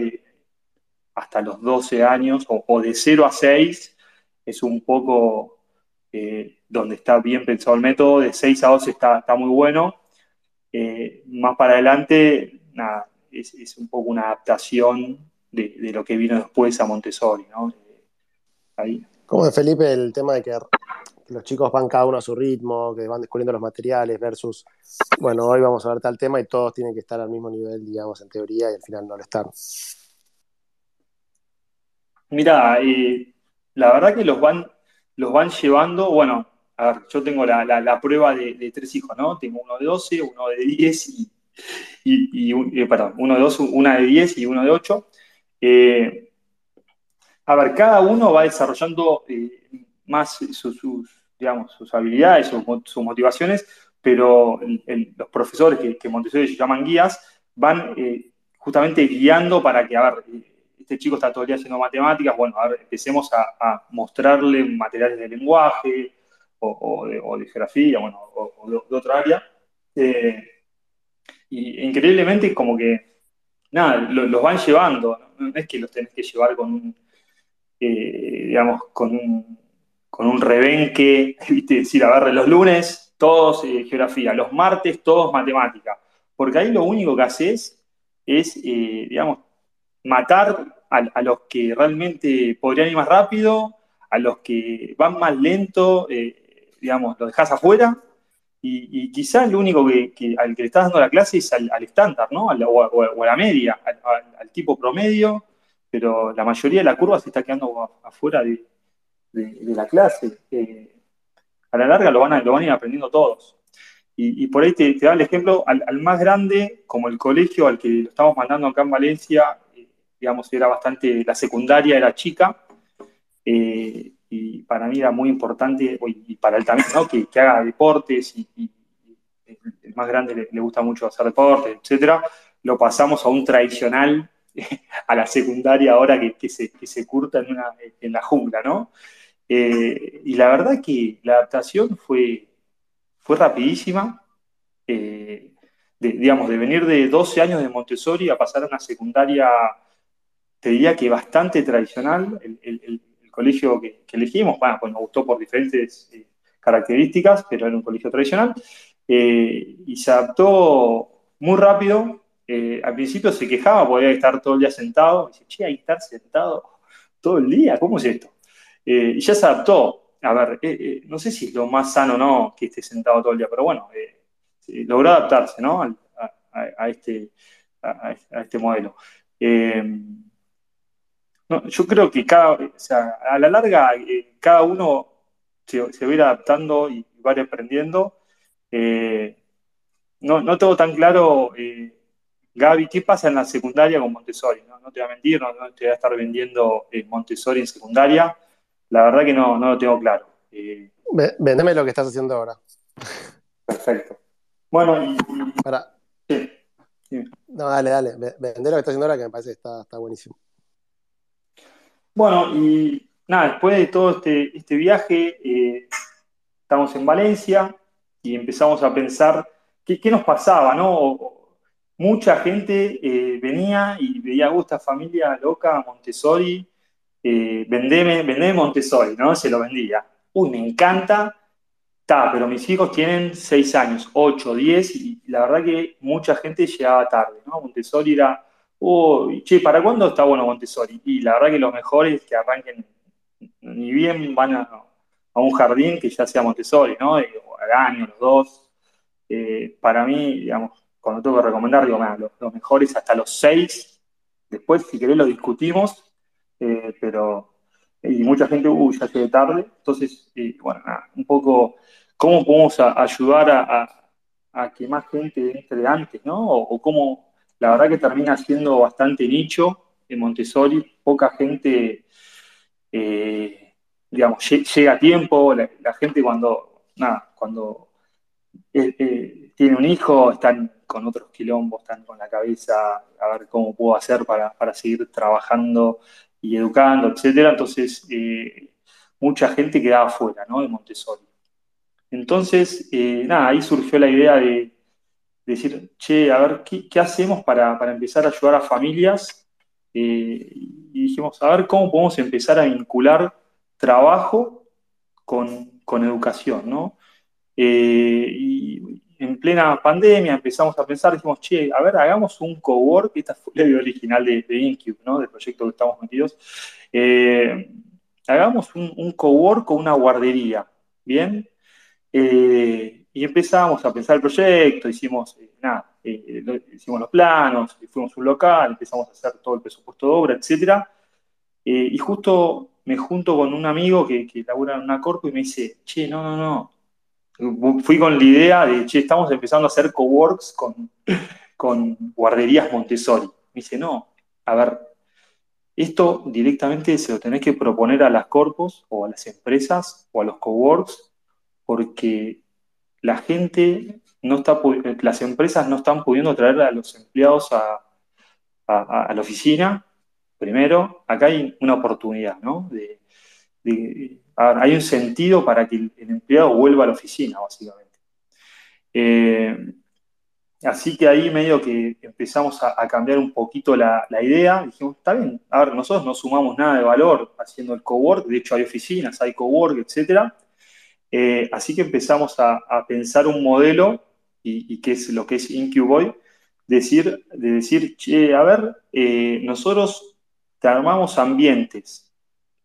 hasta los 12 años, o, de 0 a 6, es un poco donde está bien pensado el método, de 6 a 12 está, está muy bueno. más para adelante, nada, es, es, un poco una adaptación de, lo que vino después a Montessori, ¿no? Ahí. ¿Cómo es, Felipe, el tema de que los chicos van cada uno a su ritmo, que van descubriendo los materiales versus, bueno, hoy vamos a ver tal tema y todos tienen que estar al mismo nivel, digamos, en teoría, y al final no lo están? Mira, eh, la verdad que los van, los van llevando, bueno, a ver, yo tengo la, prueba de, tres hijos, ¿no? Tengo uno de 12, uno de 10 y, y, eh, perdón, uno de 2, una de 10 y uno de 8. Eh, a ver, cada uno va desarrollando eh, más sus, digamos, sus habilidades, sus, motivaciones, pero los profesores que, que, Montessori llaman guías van eh, justamente guiando para que, a ver, este chico está todo el día haciendo matemáticas, bueno, a ver, empecemos a, mostrarle materiales de lenguaje o, de, geografía, bueno, o, de, otra área. y increíblemente como que nada, los van llevando, ¿no? es que los tenés que llevar con un, eh, digamos, con un, rebenque, ¿viste? decir, a ver, los lunes todos eh, geografía, los martes todos matemática, porque ahí lo único que haces es, eh, digamos, matar a, los que realmente podrían ir más rápido, a los que van más lento, digamos, lo dejas afuera y, quizás lo único que, al que le estás dando la clase es al, estándar, ¿no? o, a la media, al, tipo promedio, pero la mayoría de la curva se está quedando afuera de, la clase. Eh, a la larga lo van a, lo van a ir aprendiendo todos. Y, por ahí te, da el ejemplo al, más grande, como el colegio al que lo estamos mandando acá en Valencia, eh, digamos, era bastante, la secundaria era chica, eh, y para mí era muy importante, y para él también, ¿no? que, haga deportes y, el más grande le, gusta mucho hacer deportes, etcétera, lo pasamos a un tradicional, a la secundaria ahora que, se, que curta en, una, en la jungla, ¿no? Eh, y la verdad que la adaptación fue, fue rapidísima. Eh, digamos, de venir de 12 años de Montessori a pasar a una secundaria, te diría que bastante tradicional, el, colegio que, elegimos, bueno, pues nos gustó por diferentes eh, características, pero era un colegio tradicional, eh, y se adaptó muy rápido. Eh, al principio se quejaba, podía estar todo el día sentado, dice, che, hay que estar sentado todo el día, ¿cómo es esto? y ya se adaptó. A ver, no sé si es lo más sano o no que esté sentado todo el día, pero bueno, logró adaptarse ¿no? a, este, a, este modelo. Yo creo que cada, o sea, a la larga cada uno se, se va a ir adaptando y va a ir aprendiendo. Eh, no, no tengo tan claro, eh, Gaby, ¿qué pasa en la secundaria con Montessori? No, te voy a mentir, no, te voy a estar vendiendo eh, Montessori en secundaria. La verdad que no, no lo tengo claro. Vendeme lo que estás haciendo ahora. Perfecto. Bueno, y. Para. Sí. No, dale, dale. Vende lo que estás haciendo ahora que me parece que está, está buenísimo. Bueno, y nada, después de todo este, este viaje, eh, estamos en Valencia y empezamos a pensar qué, nos pasaba, ¿no? Mucha gente eh, venía y veía, gusta esta familia loca, Montessori, eh, vendeme, vendeme Montessori, ¿no? Se lo vendía. Uy, me encanta, está, pero mis hijos tienen 6 años, 8, 10, y la verdad que mucha gente llegaba tarde, ¿no? Montessori era, uy, che, ¿para cuándo está bueno Montessori? Y la verdad que lo mejor es que arranquen ni bien van a, un jardín que ya sea Montessori, ¿no? al año, los dos. Eh, para mí, digamos, cuando tengo que recomendar, digo, los, mejores hasta los seis. Después, si querés, lo discutimos, eh, pero. Y mucha gente, uy, ya de tarde. Entonces, bueno, nada, un poco, ¿cómo podemos ayudar a, que más gente entre antes, ¿no? O cómo, la verdad que termina siendo bastante nicho en Montessori, poca gente eh, digamos, llega a tiempo, la, gente cuando, nada, cuando eh, eh, tiene un hijo, están con otros quilombos, están con la cabeza a ver cómo puedo hacer para, seguir trabajando y educando, etcétera. Entonces, mucha gente quedaba afuera, ¿no? De Montessori. Entonces, nada, ahí surgió la idea de, decir, che, a ver, ¿qué, hacemos para, para, empezar a ayudar a familias eh, y dijimos, a ver cómo podemos empezar a vincular trabajo con, educación, ¿no? Eh, y en plena pandemia empezamos a pensar, dijimos, che, a ver, hagamos un cowork, esta fue la idea original de, de Incube, ¿no? Del proyecto que estamos metidos. Eh, hagamos un, un cowork con una guardería, ¿bien? Y empezamos a pensar el proyecto, hicimos, nada, eh, hicimos los planos, fuimos a un local, empezamos a hacer todo el presupuesto de obra, etc. Eh, y justo me junto con un amigo que, que labura en una corpo y me dice, che, no, no, no. Fui con la idea de, che, estamos empezando a hacer coworks con, con guarderías Montessori. Me dice, no, a ver, esto directamente se lo tenés que proponer a las corpos o a las empresas o a los coworks porque la gente no está, las empresas no están pudiendo traer a los empleados a, la oficina, primero, acá hay una oportunidad, ¿no? hay un sentido para que el, empleado vuelva a la oficina, básicamente. Eh, así que ahí medio que empezamos a, cambiar un poquito la, idea. Dijimos, está bien, a ver, nosotros no sumamos nada de valor haciendo el cowork, de hecho hay oficinas, hay cowork, etcétera. Eh, así que empezamos a, pensar un modelo y, qué es lo que es Incuboy, decir, de decir, che, a ver, eh, nosotros te armamos ambientes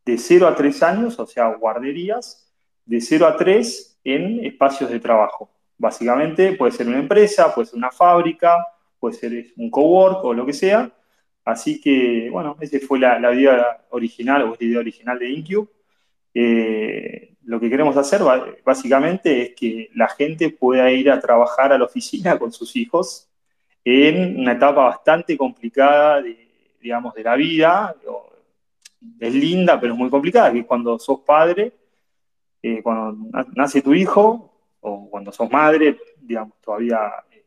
de 0 a 3 años, o sea, guarderías, de 0 a 3 en espacios de trabajo. Básicamente puede ser una empresa, puede ser una fábrica, puede ser un cowork o lo que sea. Así que, bueno, esa fue la, idea original o la idea original de Incube. Eh, lo que queremos hacer básicamente es que la gente pueda ir a trabajar a la oficina con sus hijos en una etapa bastante complicada, de, digamos, de la vida. Es linda, pero es muy complicada, que es cuando sos padre, eh, cuando nace tu hijo, o cuando sos madre, digamos, todavía eh,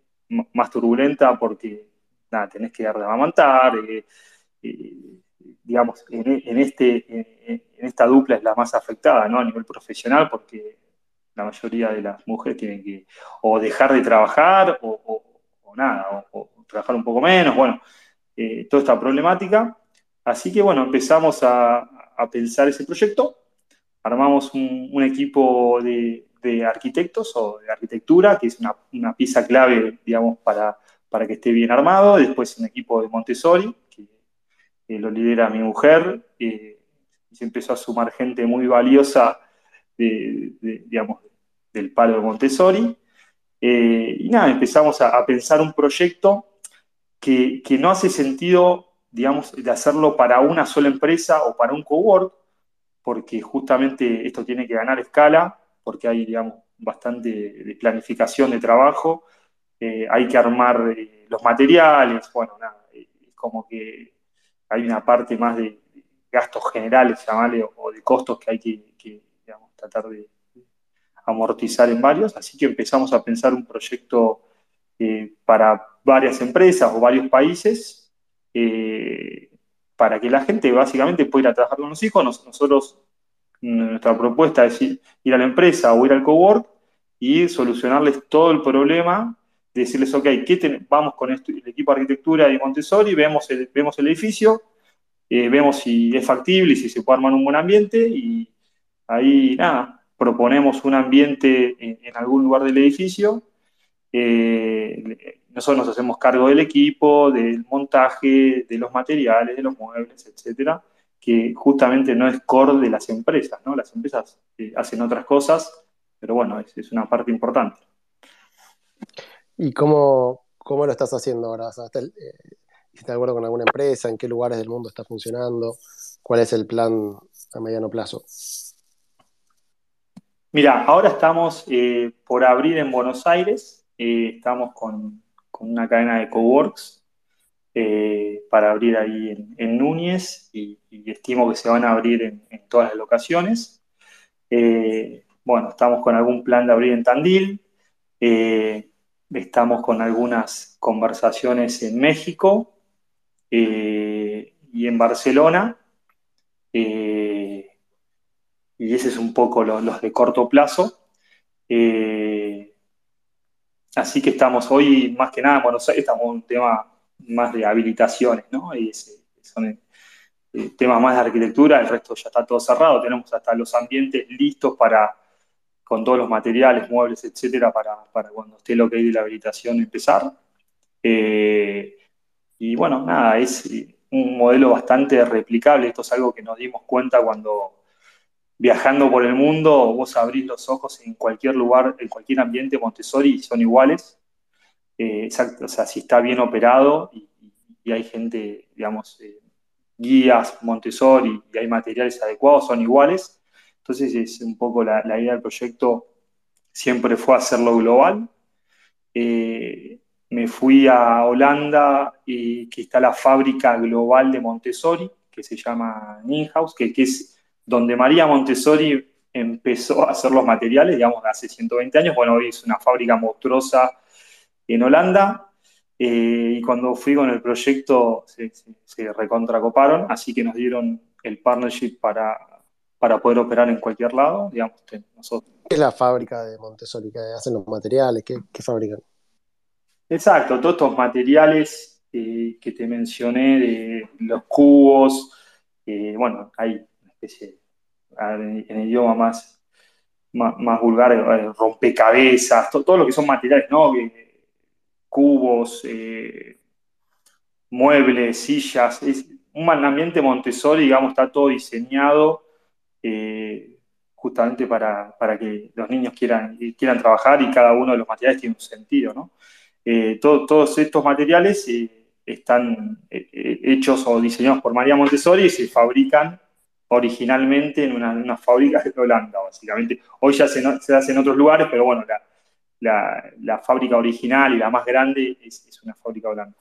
más turbulenta porque nada, tenés que dar de amamantar, eh, digamos, en, este, en, esta dupla es la más afectada, ¿no? A nivel profesional, porque la mayoría de las mujeres tienen que o dejar de trabajar o, nada, o, trabajar un poco menos, bueno, eh, toda esta problemática. Así que bueno, empezamos a, pensar ese proyecto, armamos un, equipo de, arquitectos o de arquitectura, que es una, pieza clave, digamos, para, para que esté bien armado, después un equipo de Montessori, que lo lidera mi mujer, y se empezó a sumar gente muy valiosa digamos, del palo de Montessori. Eh, y nada, empezamos a, pensar un proyecto que, no hace sentido, digamos, de hacerlo para una sola empresa o para un cowork, porque justamente esto tiene que ganar escala, porque hay, digamos, bastante de planificación de trabajo, eh, hay que armar eh, los materiales, bueno, nada, es como que hay una parte más de gastos generales, llamarle, o de costos que hay que, tratar de amortizar en varios, así que empezamos a pensar un proyecto eh, para varias empresas o varios países, eh, para que la gente básicamente pueda ir a trabajar con los hijos. nosotros, nuestra propuesta es ir, a la empresa o ir al cowork y solucionarles todo el problema, decirles, ok, ¿qué vamos con esto, el equipo de arquitectura de Montessori, vemos el, vemos el edificio, eh, vemos si es factible y si se puede armar un buen ambiente y ahí nada, proponemos un ambiente en, algún lugar del edificio. Eh, nosotros nos hacemos cargo del equipo, del montaje, de los materiales, de los muebles, etcétera, que justamente no es core de las empresas, ¿no? Las empresas eh, hacen otras cosas, pero bueno, es, una parte importante. ¿Y cómo, lo estás haciendo ahora? ¿Estás, eh, ¿Estás de acuerdo con alguna empresa? ¿En qué lugares del mundo está funcionando? ¿Cuál es el plan a mediano plazo? Mira, ahora estamos eh, por abrir en Buenos Aires, eh, estamos con, una cadena de coworks eh, para abrir ahí en, Núñez y, estimo que se van a abrir en, todas las locaciones. bueno, estamos con algún plan de abrir en Tandil, estamos con algunas conversaciones en México y en Barcelona y ese es un poco los de corto plazo. Eh, así que estamos hoy, más que nada en Buenos Aires, estamos en un tema más de habilitaciones, ¿no? Y son eh, temas más de arquitectura, el resto ya está todo cerrado, tenemos hasta los ambientes listos para, con todos los materiales, muebles, etcétera, para, cuando esté lo que de la habilitación empezar. Eh, y bueno, nada, es un modelo bastante replicable, esto es algo que nos dimos cuenta cuando viajando por el mundo, vos abrís los ojos en cualquier lugar, en cualquier ambiente Montessori son iguales. Eh, exacto, o sea, si está bien operado y, hay gente, digamos, eh, guías Montessori y hay materiales adecuados, son iguales. Entonces es un poco la, idea del proyecto, siempre fue hacerlo global. Eh, me fui a Holanda, y que está la fábrica global de Montessori, que se llama Ninhaus, que, que es donde María Montessori empezó a hacer los materiales, digamos, hace 120 años. Bueno, hoy es una fábrica monstruosa en Holanda. Eh, y cuando fui con el proyecto se, recontracoparon, así que nos dieron el partnership para, para poder operar en cualquier lado, digamos, nosotros. ¿Qué es la fábrica de Montessori? ¿Qué hacen los materiales? ¿Qué, fabrican? Exacto, todos estos materiales eh, que te mencioné, de los cubos, eh, bueno, hay en, el idioma más, más, vulgar, eh, rompecabezas, todo, lo que son materiales, ¿no? Cubos, eh, muebles, sillas, es un ambiente Montessori, digamos, está todo diseñado eh, justamente para, que los niños quieran, quieran trabajar y cada uno de los materiales tiene un sentido, ¿no? todos estos materiales están hechos o diseñados por María Montessori y se fabrican originalmente en una, fábrica de Holanda, básicamente. Hoy ya se, hace en otros lugares, pero bueno, la, fábrica original y la más grande es, una fábrica holanda.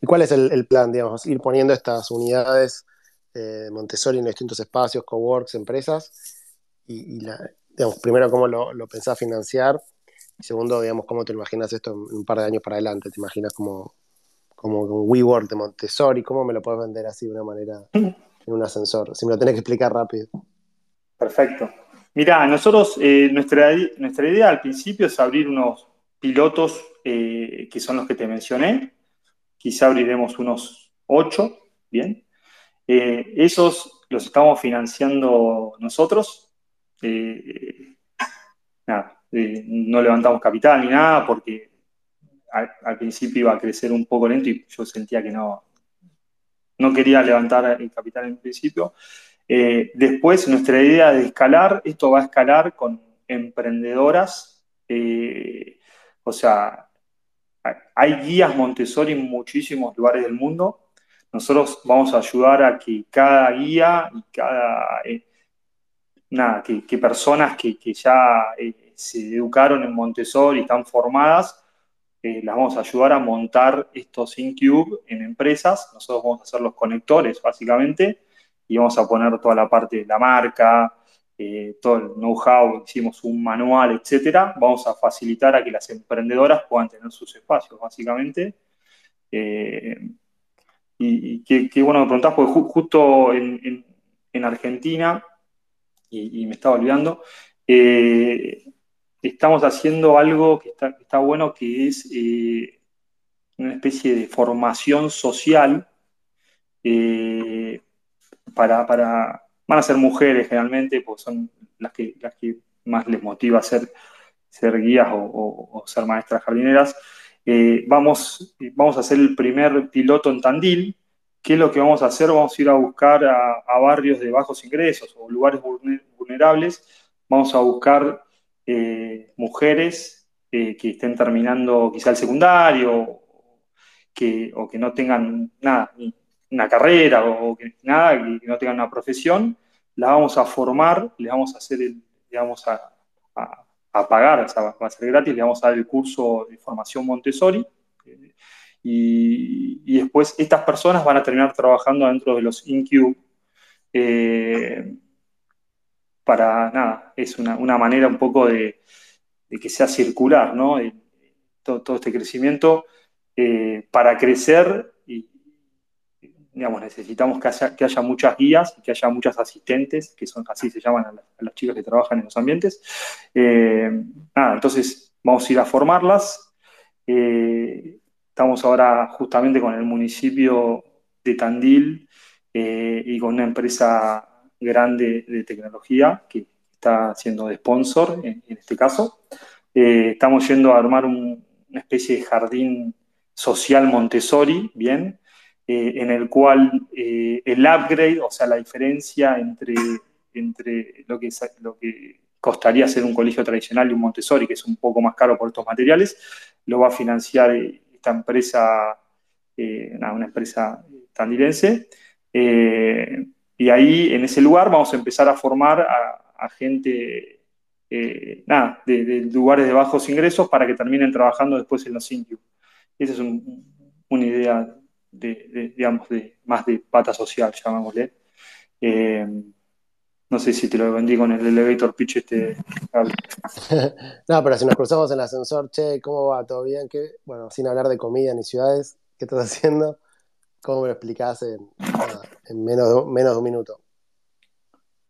¿Y cuál es el, plan, digamos, ir poniendo estas unidades eh, Montessori en distintos espacios, coworks, empresas? Y, digamos, primero, ¿cómo lo, lo, pensás financiar? Y segundo, digamos, ¿cómo te imaginas esto un par de años para adelante? ¿Te imaginas como como un WeWork de Montessori, ¿cómo me lo puedes vender así de una manera en un ascensor? Si me lo tenés que explicar rápido. Perfecto. Mirá, nosotros, eh, nuestra, nuestra idea al principio es abrir unos pilotos que son los que te mencioné. Quizá abriremos unos ocho, ¿bien? Esos los estamos financiando nosotros. nada, no levantamos capital ni nada porque al, principio iba a crecer un poco lento y yo sentía que no, no quería levantar el capital en principio. Eh, después, nuestra idea de escalar, esto va a escalar con emprendedoras, eh, o sea, hay guías Montessori en muchísimos lugares del mundo. Nosotros vamos a ayudar a que cada guía y cada, eh, nada, que, personas que, que ya se educaron en Montessori y están formadas, eh, las vamos a ayudar a montar estos InCube en empresas. Nosotros vamos a hacer los conectores, básicamente, y vamos a poner toda la parte de la marca, eh, todo el know-how, hicimos un manual, etcétera. Vamos a facilitar a que las emprendedoras puedan tener sus espacios, básicamente. Eh, y, qué, bueno me preguntás, porque justo en, Argentina, y, me estaba olvidando, estamos haciendo algo que está, bueno, que es eh, una especie de formación social eh, para, van a ser mujeres generalmente, porque son las que, las que más les motiva ser, ser guías o, ser maestras jardineras. Eh, vamos, vamos a hacer el primer piloto en Tandil. ¿Qué es lo que vamos a hacer? Vamos a ir a buscar a, barrios de bajos ingresos o lugares vulnerables. Vamos a buscar eh, mujeres eh, que estén terminando quizá el secundario que, o que no tengan nada, una carrera o que nada, que no tengan una profesión, la vamos a formar, le vamos a hacer el, le vamos a, pagar, va a ser gratis, le vamos a dar el curso de formación Montessori. y, después estas personas van a terminar trabajando dentro de los InCube. Eh, para nada, es una, manera un poco de, que sea circular, ¿no? todo, este crecimiento eh, para crecer digamos, necesitamos que haya, que haya muchas guías, que haya muchas asistentes, que son así se llaman a, las chicas que trabajan en los ambientes. Eh, nada, entonces vamos a ir a formarlas. Eh, estamos ahora justamente con el municipio de Tandil y con una empresa grande de tecnología que está haciendo de sponsor en, este caso. Eh, estamos yendo a armar una especie de jardín social Montessori, bien, eh, en el cual eh, el upgrade, o sea, la diferencia entre, entre lo, que, lo que costaría ser un colegio tradicional y un Montessori, que es un poco más caro por estos materiales, lo va a financiar esta empresa, una, empresa tandilense. Y ahí, en ese lugar, vamos a empezar a formar a, gente, eh, nada, de, lugares de bajos ingresos para que terminen trabajando después en los Incube. Esa es una idea de, digamos, de, más de pata social, llamámosle. Eh, no sé si te lo vendí con el elevator pitch este. no, pero si nos cruzamos en el ascensor, che, ¿cómo va? ¿Todo bien? ¿Qué? Bueno, sin hablar de comida ni ciudades, ¿qué estás haciendo? ¿Cómo me lo explicás en, menos, de, menos de un minuto?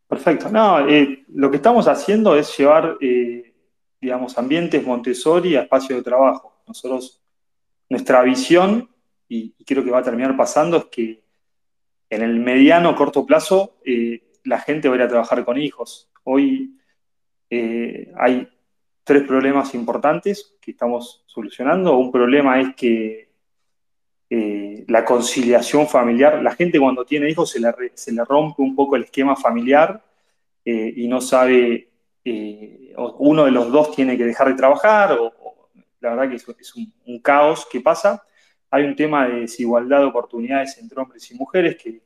Perfecto. No, eh, lo que estamos haciendo es llevar, eh, digamos, ambientes Montessori a espacio de trabajo. Nosotros, nuestra visión, y, creo que va a terminar pasando, es que en el mediano o corto plazo eh, la gente va a ir a trabajar con hijos. Hoy hay tres problemas importantes que estamos solucionando. Un problema es que eh, la conciliación familiar. La gente cuando tiene hijos se le, se le rompe un poco el esquema familiar eh, y no sabe, eh, uno de los dos tiene que dejar de trabajar, o, la verdad que es, un, caos que pasa. Hay un tema de desigualdad de oportunidades entre hombres y mujeres que,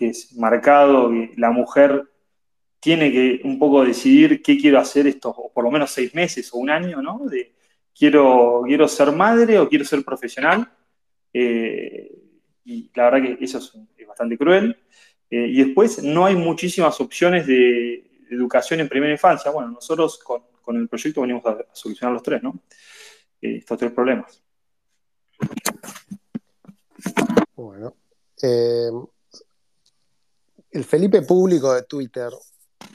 es marcado, que la mujer tiene que un poco decidir qué quiero hacer estos, por lo menos seis meses o un año, ¿no? De, quiero, quiero ser madre o quiero ser profesional eh, y la verdad que eso es, bastante cruel. Eh, y después no hay muchísimas opciones de educación en primera infancia. Bueno, nosotros con, el proyecto venimos a, solucionar los tres, ¿no? Eh, estos tres problemas. Bueno. el Felipe público de Twitter,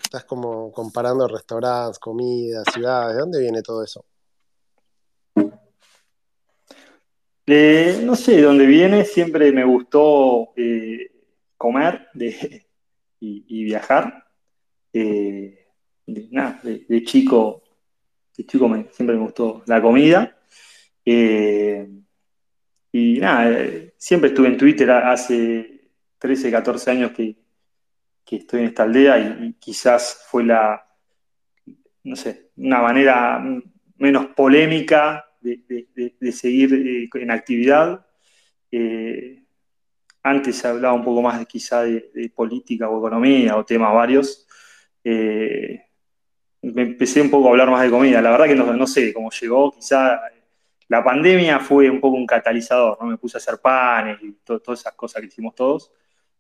estás como comparando restaurantes, comidas, ciudades, ¿de dónde viene todo eso? no sé de dónde viene, siempre me gustó eh, comer y, viajar. Eh, de, nada, de, chico, de chico siempre me gustó la comida. Eh, y nada, siempre estuve en Twitter hace 13, 14 años que, estoy en esta aldea y, quizás fue la, no sé, una manera menos polémica de, seguir en actividad. Antes se hablaba un poco más quizá de, política o economía o temas varios. Eh, me empecé un poco a hablar más de comida. La verdad que no, sé cómo llegó. Quizá la pandemia fue un poco un catalizador. ¿no? Me puse a hacer panes y todas esas cosas que hicimos todos.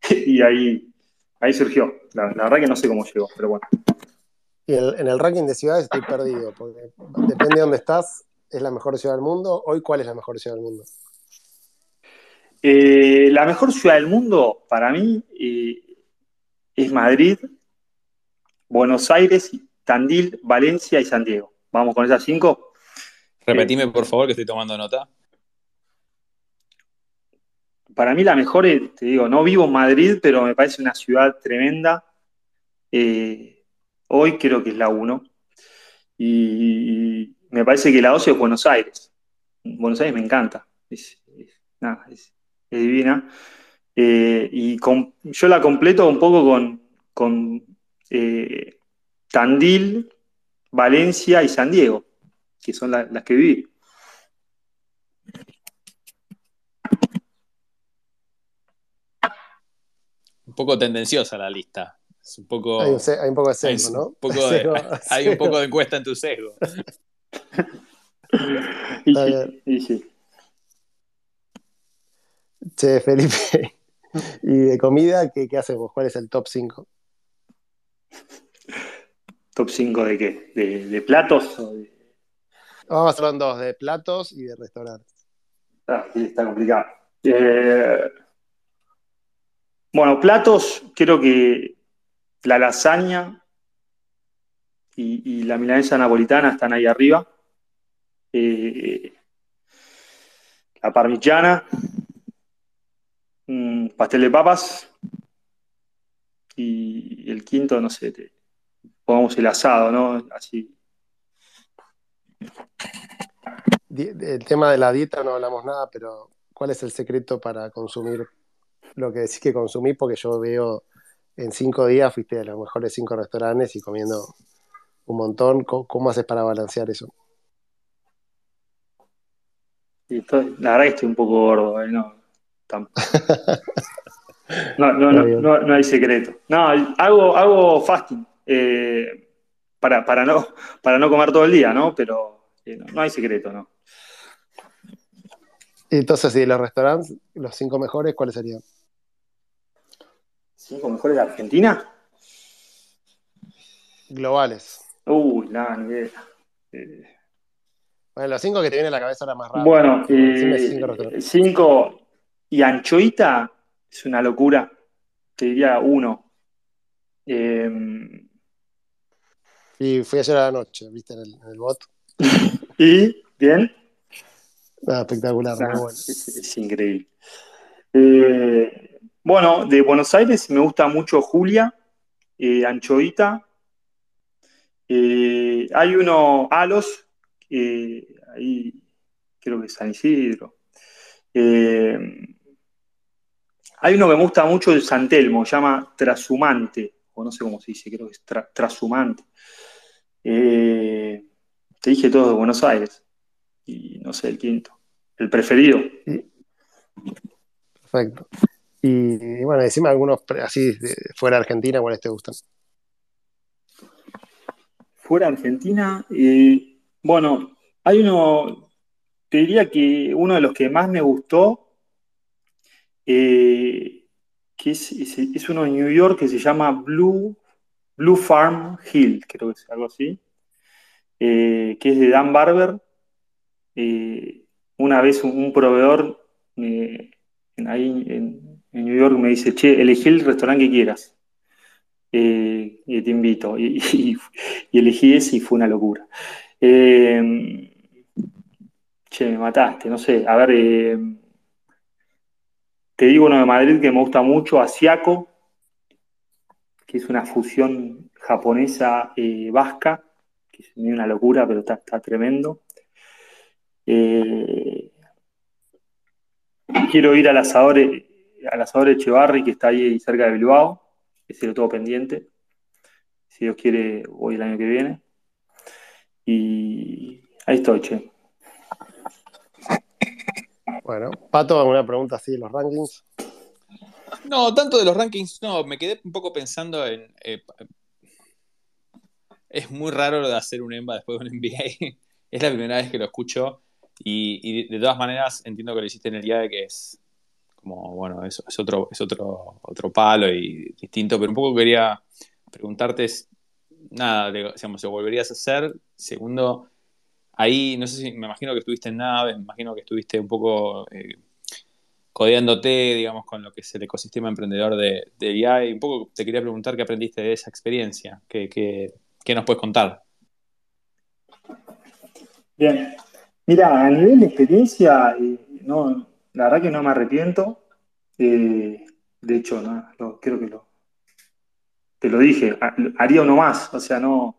y ahí, ahí surgió. La, verdad que no sé cómo llegó, pero bueno. Y en el ranking de ciudades estoy perdido, porque depende de dónde estás, es la mejor ciudad del mundo. Hoy, ¿cuál es la mejor ciudad del mundo? Eh, la mejor ciudad del mundo para mí eh, es Madrid, Buenos Aires, Tandil, Valencia y San Diego. Vamos con esas cinco. Repetime, por favor, que estoy tomando nota. Para mí la mejor, te digo, no vivo en Madrid, pero me parece una ciudad tremenda. Eh, hoy creo que es la uno. Y me parece que la dos es Buenos Aires. Buenos Aires me encanta. Es, es, divina. Eh, y yo la completo un poco con, eh, Tandil, Valencia y San Diego, que son las que viví. Un poco tendenciosa la lista. un poco, hay, un, poco de sesgo, ¿no? hay un poco de encuesta en tu sesgo. y sí. Che, Felipe, ¿y de comida qué, qué hacemos? ¿Cuál es el top 5? ¿Top 5 de qué? ¿De, platos? Vamos a hacerlo en dos, de platos y de restaurantes. Ah, sí, está complicado. Eh, bueno, platos, creo que la lasaña y, la milanesa napolitana están ahí arriba. Eh, la parmigiana pastel de papas y el quinto, no sé, pongamos el asado, ¿no? Así. El tema de la dieta no hablamos nada, pero ¿cuál es el secreto para consumir lo que decís que consumís? Porque yo veo en cinco días fuiste a los mejores cinco restaurantes y comiendo un montón. ¿Cómo, haces para balancear eso? la verdad que estoy un poco gordo, ¿eh? no, No, no, no, no, hay secreto. No, hago, hago fasting eh, para, para, no, para no comer todo el día, ¿no? Pero eh, no, hay secreto, ¿no? Entonces, ¿y los restaurantes, los cinco mejores, cuáles serían? ¿Cinco mejores de Argentina? Globales. Uy, nada, ni idea. Eh, bueno, los cinco que te vienen a la cabeza ahora más rápido. Bueno, cinco, cinco, y Anchoita es una locura. Te diría uno. Em, y fui ayer a la noche, viste, en el, bot. ¿Y? ¿Bien? espectacular, muy bueno. Es, increíble. Eh, bueno, de Buenos Aires me gusta mucho Julia, eh, Anchoita. Eh, hay uno, Alos, ahí creo que es San Isidro. Hay uno que me gusta mucho, el Santelmo, se llama Trasumante, o no sé cómo se dice, creo que es Trasumante. Eh, te dije todo de Buenos Aires, y no sé, el quinto, el preferido. Perfecto. Y, bueno, decime algunos así fuera de Argentina, ¿cuáles te gustan? Fuera de Argentina, eh, bueno, hay uno, te diría que uno de los que más me gustó eh, que es, uno en New York que se llama Blue, Blue Farm Hill, creo que es algo así, eh, que es de Dan Barber. Eh, una vez un, proveedor ahí en, New York me dice, che, elegí el restaurante que quieras. y te invito. Y, elegí ese y fue una locura. Che, me mataste, no sé. A ver, eh, te digo uno de Madrid que me gusta mucho, Asiaco, que es una fusión japonesa-vasca, que es una locura, pero está, tremendo. Eh, quiero ir al asador, al asador Echevarri, que está ahí cerca de Bilbao, ese lo todo pendiente. Si Dios quiere, voy el año que viene. Y ahí estoy, che. Bueno, Pato, ¿alguna pregunta así de los rankings? No, tanto de los rankings, no, me quedé un poco pensando en. Eh, es muy raro lo de hacer un EMBA después de un MBA. es la primera vez que lo escucho. Y, de todas maneras entiendo que lo hiciste en el de que es como, bueno, es, es, otro, es otro, otro palo y distinto, pero un poco quería preguntarte, nada, digamos, ¿se volverías a hacer? Segundo, ahí, no sé si, me imagino que estuviste en naves, me imagino que estuviste un poco eh, codeándote, digamos, con lo que es el ecosistema emprendedor de, de y un poco te quería preguntar qué aprendiste de esa experiencia, qué, nos puedes contar. Bien, mira, a nivel de experiencia, eh, no, la verdad que no me arrepiento. Eh, de hecho, no, creo que lo, te lo dije, haría uno más. O sea, no.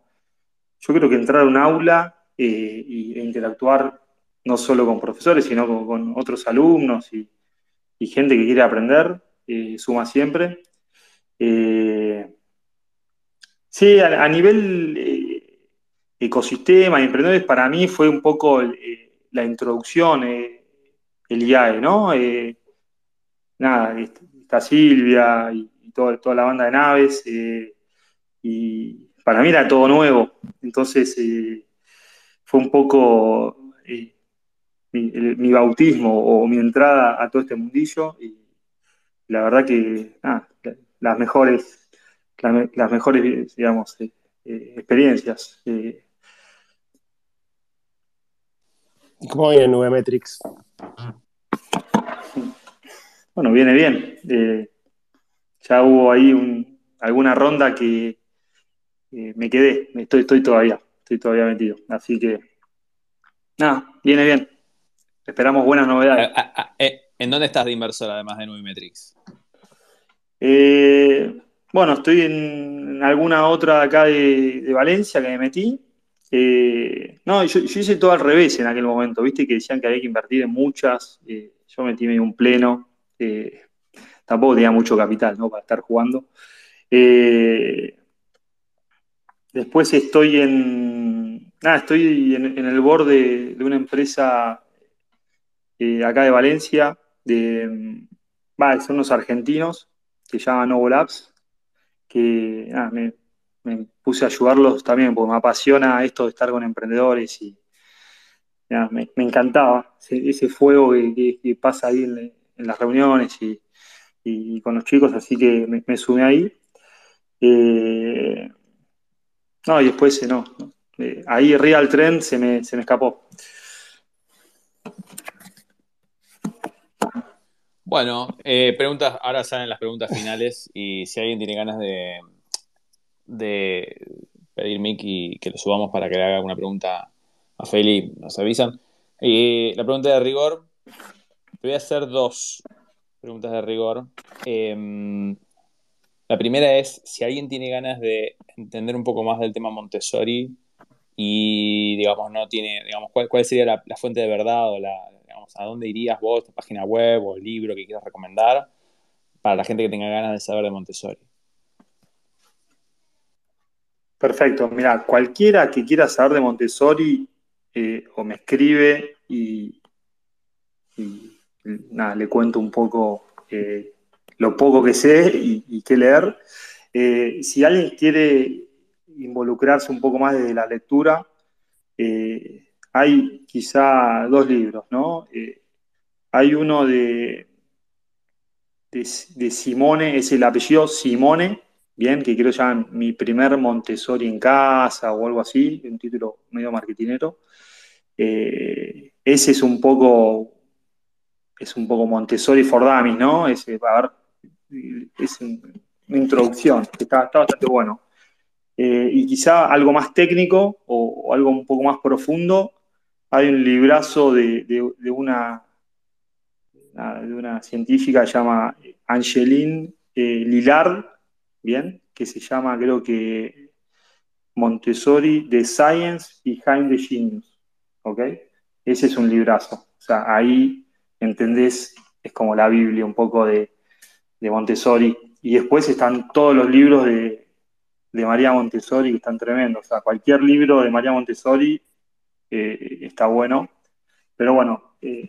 Yo creo que entrar a un aula eh, e interactuar no solo con profesores, sino con, otros alumnos y, gente que quiere aprender, suma siempre. Sí, a, nivel ecosistema y emprendedores, para mí fue un poco la introducción el IAE, ¿no? Eh, nada, está Silvia y, toda la banda de naves, eh, y para mí era todo nuevo, entonces eh, fue un poco mi, bautismo o mi entrada a todo este mundillo, y la verdad que, nada, las mejores, las mejores, digamos, experiencias. ¿Cómo viene Nubemetrics? Bueno, viene bien. Eh, ya hubo ahí alguna ronda que me quedé, estoy, estoy todavía, estoy todavía metido. Así que, nada, viene bien. Esperamos buenas novedades. Eh, ¿En dónde estás de inversor además de Nubimetrix? Eh, bueno, estoy en alguna otra acá de, Valencia que me metí. no, yo, hice todo al revés en aquel momento, viste que decían que había que invertir en muchas. yo metí medio un pleno tampoco tenía mucho capital ¿no? para estar jugando. Eh, después estoy en. Nada, estoy en, el borde de, una empresa eh, acá de Valencia, de, son unos argentinos que llaman Novo Que me, puse a ayudarlos también porque me apasiona esto de estar con emprendedores y me, encantaba ese, fuego que, pasa ahí en, en las reuniones y, con los chicos, así que me, sumé ahí. Eh, no, y después eh, no. Eh, ahí Real Trend se me, se me escapó. Bueno, preguntas, ahora salen las preguntas finales y si alguien tiene ganas de, pedir mic y que lo subamos para que le haga una pregunta a Feli, nos avisan. la pregunta de rigor, te voy a hacer dos preguntas de rigor. Em, la primera es si alguien tiene ganas de entender un poco más del tema Montessori y, digamos, no tiene, digamos, cuál, sería la, fuente de verdad o la, a dónde irías vos, tu página web o libro que quieras recomendar para la gente que tenga ganas de saber de Montessori. Perfecto, mira, cualquiera que quiera saber de Montessori eh, o me escribe y, nada, le cuento un poco eh, lo poco que sé y, qué leer. Eh, si alguien quiere involucrarse un poco más desde la lectura, hay quizá dos libros, ¿no? hay uno de, de, Simone, es el apellido Simone, bien, que creo llaman Mi primer Montessori en casa o algo así, un título medio marketinero. ese es un poco es un poco Montessori for Dummies, ¿no? Es, eh, a ver, es una introducción, que está, bastante bueno. Eh, y quizá algo más técnico o, algo un poco más profundo, hay un librazo de, una, de una científica que se llama Angeline eh, Lillard, ¿bien? Que se llama, creo que, Montessori de Science Behind the Genius, ¿ok? Ese es un librazo. O sea, ahí entendés, es como la Biblia un poco de, Montessori. Y después están todos los libros de, María Montessori que están tremendos. O sea, cualquier libro de María Montessori eh, está bueno. Pero bueno, eh,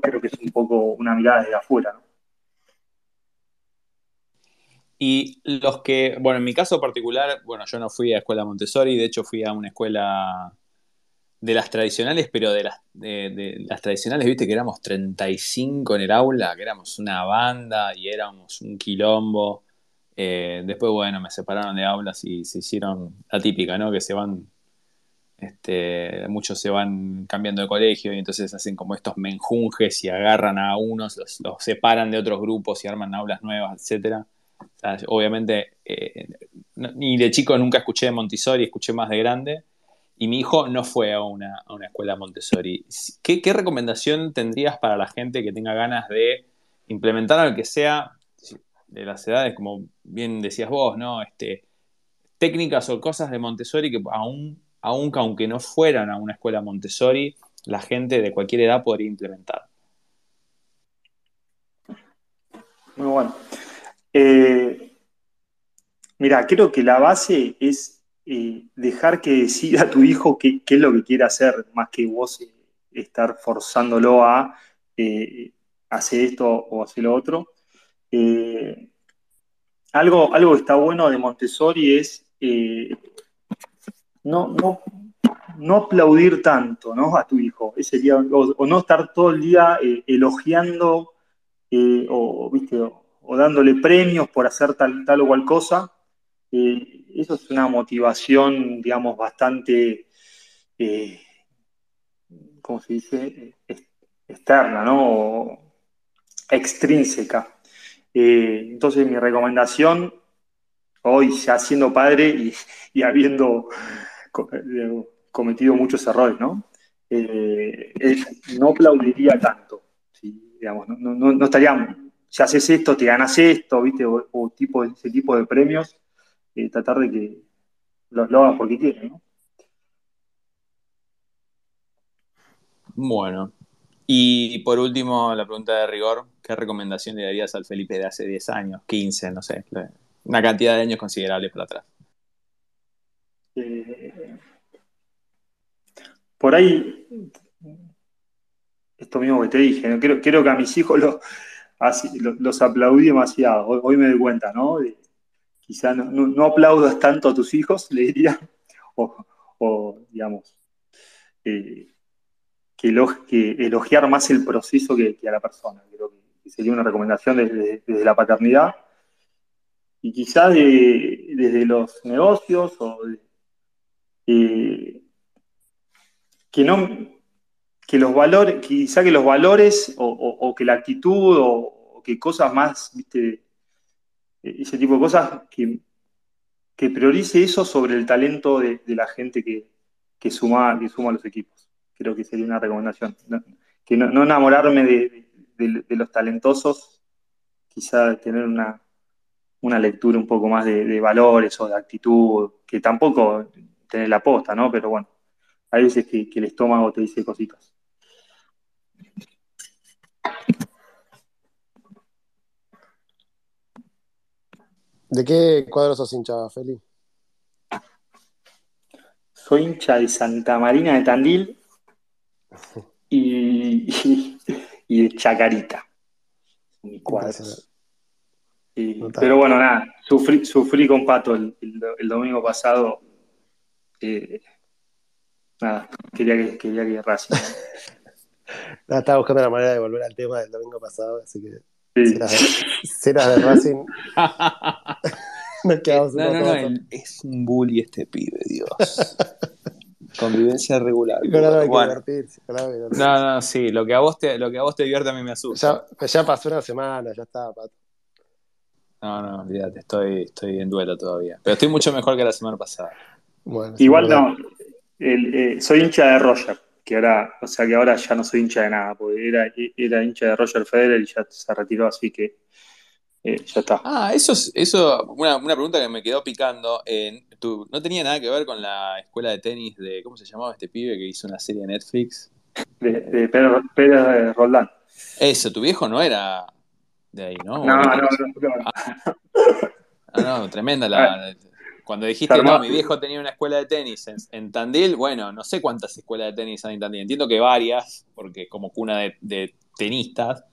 creo que es un poco una mirada desde afuera. Y los que, bueno, en mi caso particular, bueno, yo no fui a escuela Montessori, de hecho fui a una escuela de las tradicionales, pero de las, de, las tradicionales, viste que éramos 35 en el aula, que éramos una banda y éramos un quilombo. Eh, después, bueno, me separaron de aulas y se hicieron la típica, ¿no? Que se van, este, muchos se van cambiando de colegio y entonces hacen como estos menjunjes y agarran a unos, los, separan de otros grupos y arman aulas nuevas, etcétera. obviamente, eh, ni de chico nunca escuché de Montessori, escuché más de grande y mi hijo no fue a una, escuela Montessori. ¿Qué, recomendación tendrías para la gente que tenga ganas de implementar al que sea de las edades, como bien decías vos, ¿no? Este, técnicas o cosas de Montessori que aún, aunque no fueran a una escuela Montessori, la gente de cualquier edad podría implementar. Muy bueno. Eh, mira, creo que la base es eh, dejar que decida tu hijo qué, es lo que quiere hacer, más que vos eh, estar forzándolo a hacer esto o hacer lo otro. algo, algo que está bueno de Montessori es no, no, aplaudir tanto a tu hijo, o, no estar todo el día elogiando o, ¿viste? o dándole premios por hacer tal, tal o cual cosa eso es una motivación, digamos, bastante, eh, ¿cómo se dice? externa, ¿no? extrínseca. Eh, entonces mi recomendación, hoy ya siendo padre y, habiendo eh, cometido muchos errores, ¿no? es, no aplaudiría tanto, digamos, no, estaría, si haces esto, te ganas esto, ¿viste? O, tipo, ese tipo de premios, y tratar de que lo, hagan porque quieren, ¿no? Bueno, y por último, la pregunta de rigor, ¿qué recomendación le darías al Felipe de hace 10 años, 15, no sé, una cantidad de años considerable para atrás? Eh, por ahí, esto mismo que te dije, ¿no? creo, que a mis hijos los aplaudí demasiado, hoy, me doy cuenta, ¿no? quizá no, aplaudas tanto a tus hijos, le diría, o, digamos, eh, que, elogiar más el proceso que, a la persona. Creo que sería una recomendación desde, la paternidad y quizá desde los negocios o eh, que no que los valores, quizá que los valores o, que la actitud o, que cosas más, viste, ese tipo de cosas, que, priorice eso sobre el talento de, la gente que, suma, que suma a los equipos. Creo que sería una recomendación. que no, enamorarme de, los talentosos, quizá tener una, lectura un poco más de, valores o de actitud, que tampoco tener la posta, ¿no? Pero bueno, hay veces que, que el estómago te dice cositas. ¿De qué cuadro sos hincha, Feli? Soy hincha de Santa Marina de Tandil y, y, de Chacarita. Mi cuadro. pero bueno, nada, sufrí, sufrí con Pato el, domingo pasado. Eh, nada, quería que, quería que Racing. nada, estaba buscando la manera de volver al tema del domingo pasado, así que Ceras de, Racing. no, no, no, es un bully este pibe, Dios. Convivencia regular. No, no, sí, lo que a vos te, lo que a vos te divierte a mí me asusta. Ya, ya pasó una semana, ya está, Pato. No, no, olvídate, estoy, estoy en duelo todavía. Pero estoy mucho mejor que la semana pasada. Igual no, eh, soy hincha de Roger. que ahora, o sea que ahora ya no soy hincha de nada, porque era, era hincha de Roger Federer y ya se retiró, así que eh, ya está. Ah, eso es, eso, una, una pregunta que me quedó picando. ¿No tenía nada que ver con la escuela de tenis de, ¿cómo se llamaba este pibe que hizo una serie de Netflix? De, de Pedro, Pedro Roldán. Eso, tu viejo no era de ahí, ¿no? No, no, no. no, Ah, no, tremenda la. Cuando dijiste, no, mi viejo tenía una escuela de tenis en, Tandil, bueno, no sé cuántas escuelas de tenis hay en Tandil. Entiendo que varias, porque como cuna de, tenistas,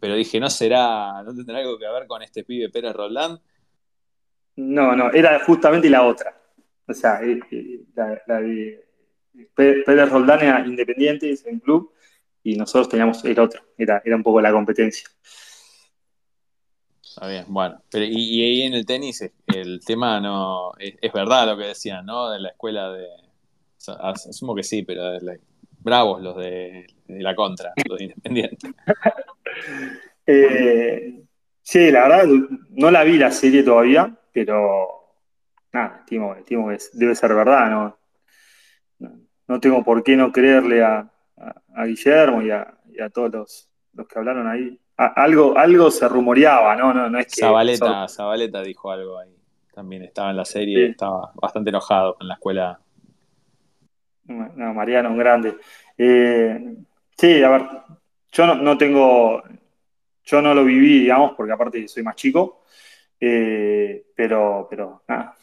pero dije, ¿no será, no tendrá algo que ver con este pibe Pérez Roland? No, no, era justamente la otra. O sea, eh, eh, la, de Pérez Roldán era independiente, es un club, y nosotros teníamos el otro, era, era un poco la competencia. Está bien, bueno. Pero, y, ahí en el tenis el tema no es, verdad lo que decían, ¿no? De la escuela de... asumo que sí, pero bravos los de, la contra, los independientes. Eh, sí, la verdad, no la vi la serie todavía, pero nada, estimo, estimo que debe ser verdad, ¿no? No tengo por qué no creerle a, Guillermo y a, todos los que hablaron ahí algo, algo se rumoreaba, ¿no? No, no es que. Zabaleta, dijo algo ahí. También estaba en la serie, estaba bastante enojado con la escuela. No, Mariano, un grande. Eh, sí, a ver, yo no, tengo. Yo no lo viví, digamos, porque aparte soy más chico. Eh, pero, pero nada.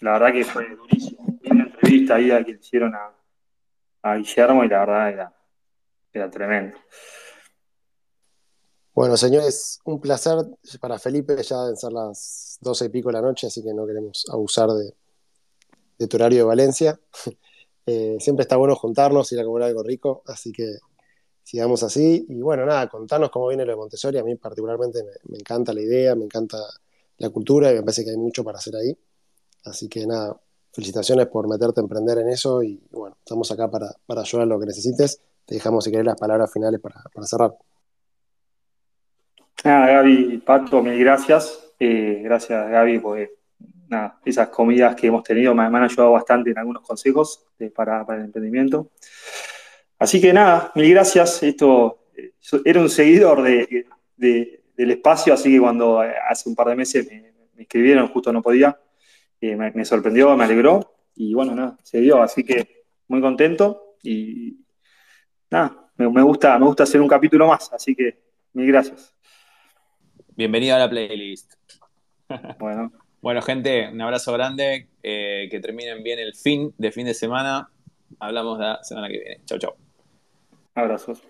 La verdad que fue durísimo. Vi una entrevista ahí a que hicieron a, a Guillermo y la verdad era, era tremendo. Bueno, señores, un placer para Felipe, ya deben ser las doce y pico de la noche, así que no queremos abusar de, tu horario de Valencia. Eh, siempre está bueno juntarnos, ir a comer algo rico, así que sigamos así. Y bueno, nada, contarnos cómo viene lo de Montessori. A mí particularmente me, encanta la idea, me encanta la cultura y me parece que hay mucho para hacer ahí. Así que nada, felicitaciones por meterte a emprender en eso y bueno, estamos acá para, para ayudar en lo que necesites. Te dejamos si querés las palabras finales para cerrar. Nada, Gaby, Pato, mil gracias. Eh, gracias, Gaby, porque nada, esas comidas que hemos tenido me, han ayudado bastante en algunos consejos para, el emprendimiento. Así que nada, mil gracias. Esto eh, era un seguidor de, del espacio, así que cuando hace un par de meses me, escribieron, justo no podía, eh, me, sorprendió, me alegró y bueno, nada, se dio. Así que muy contento y nada, me, me gusta, me gusta hacer un capítulo más, así que mil gracias. Bienvenido a la playlist. Bueno. bueno, gente, un abrazo grande. Eh, que terminen bien el fin de fin de semana. Hablamos la semana que viene. Chau, chau. Abrazos.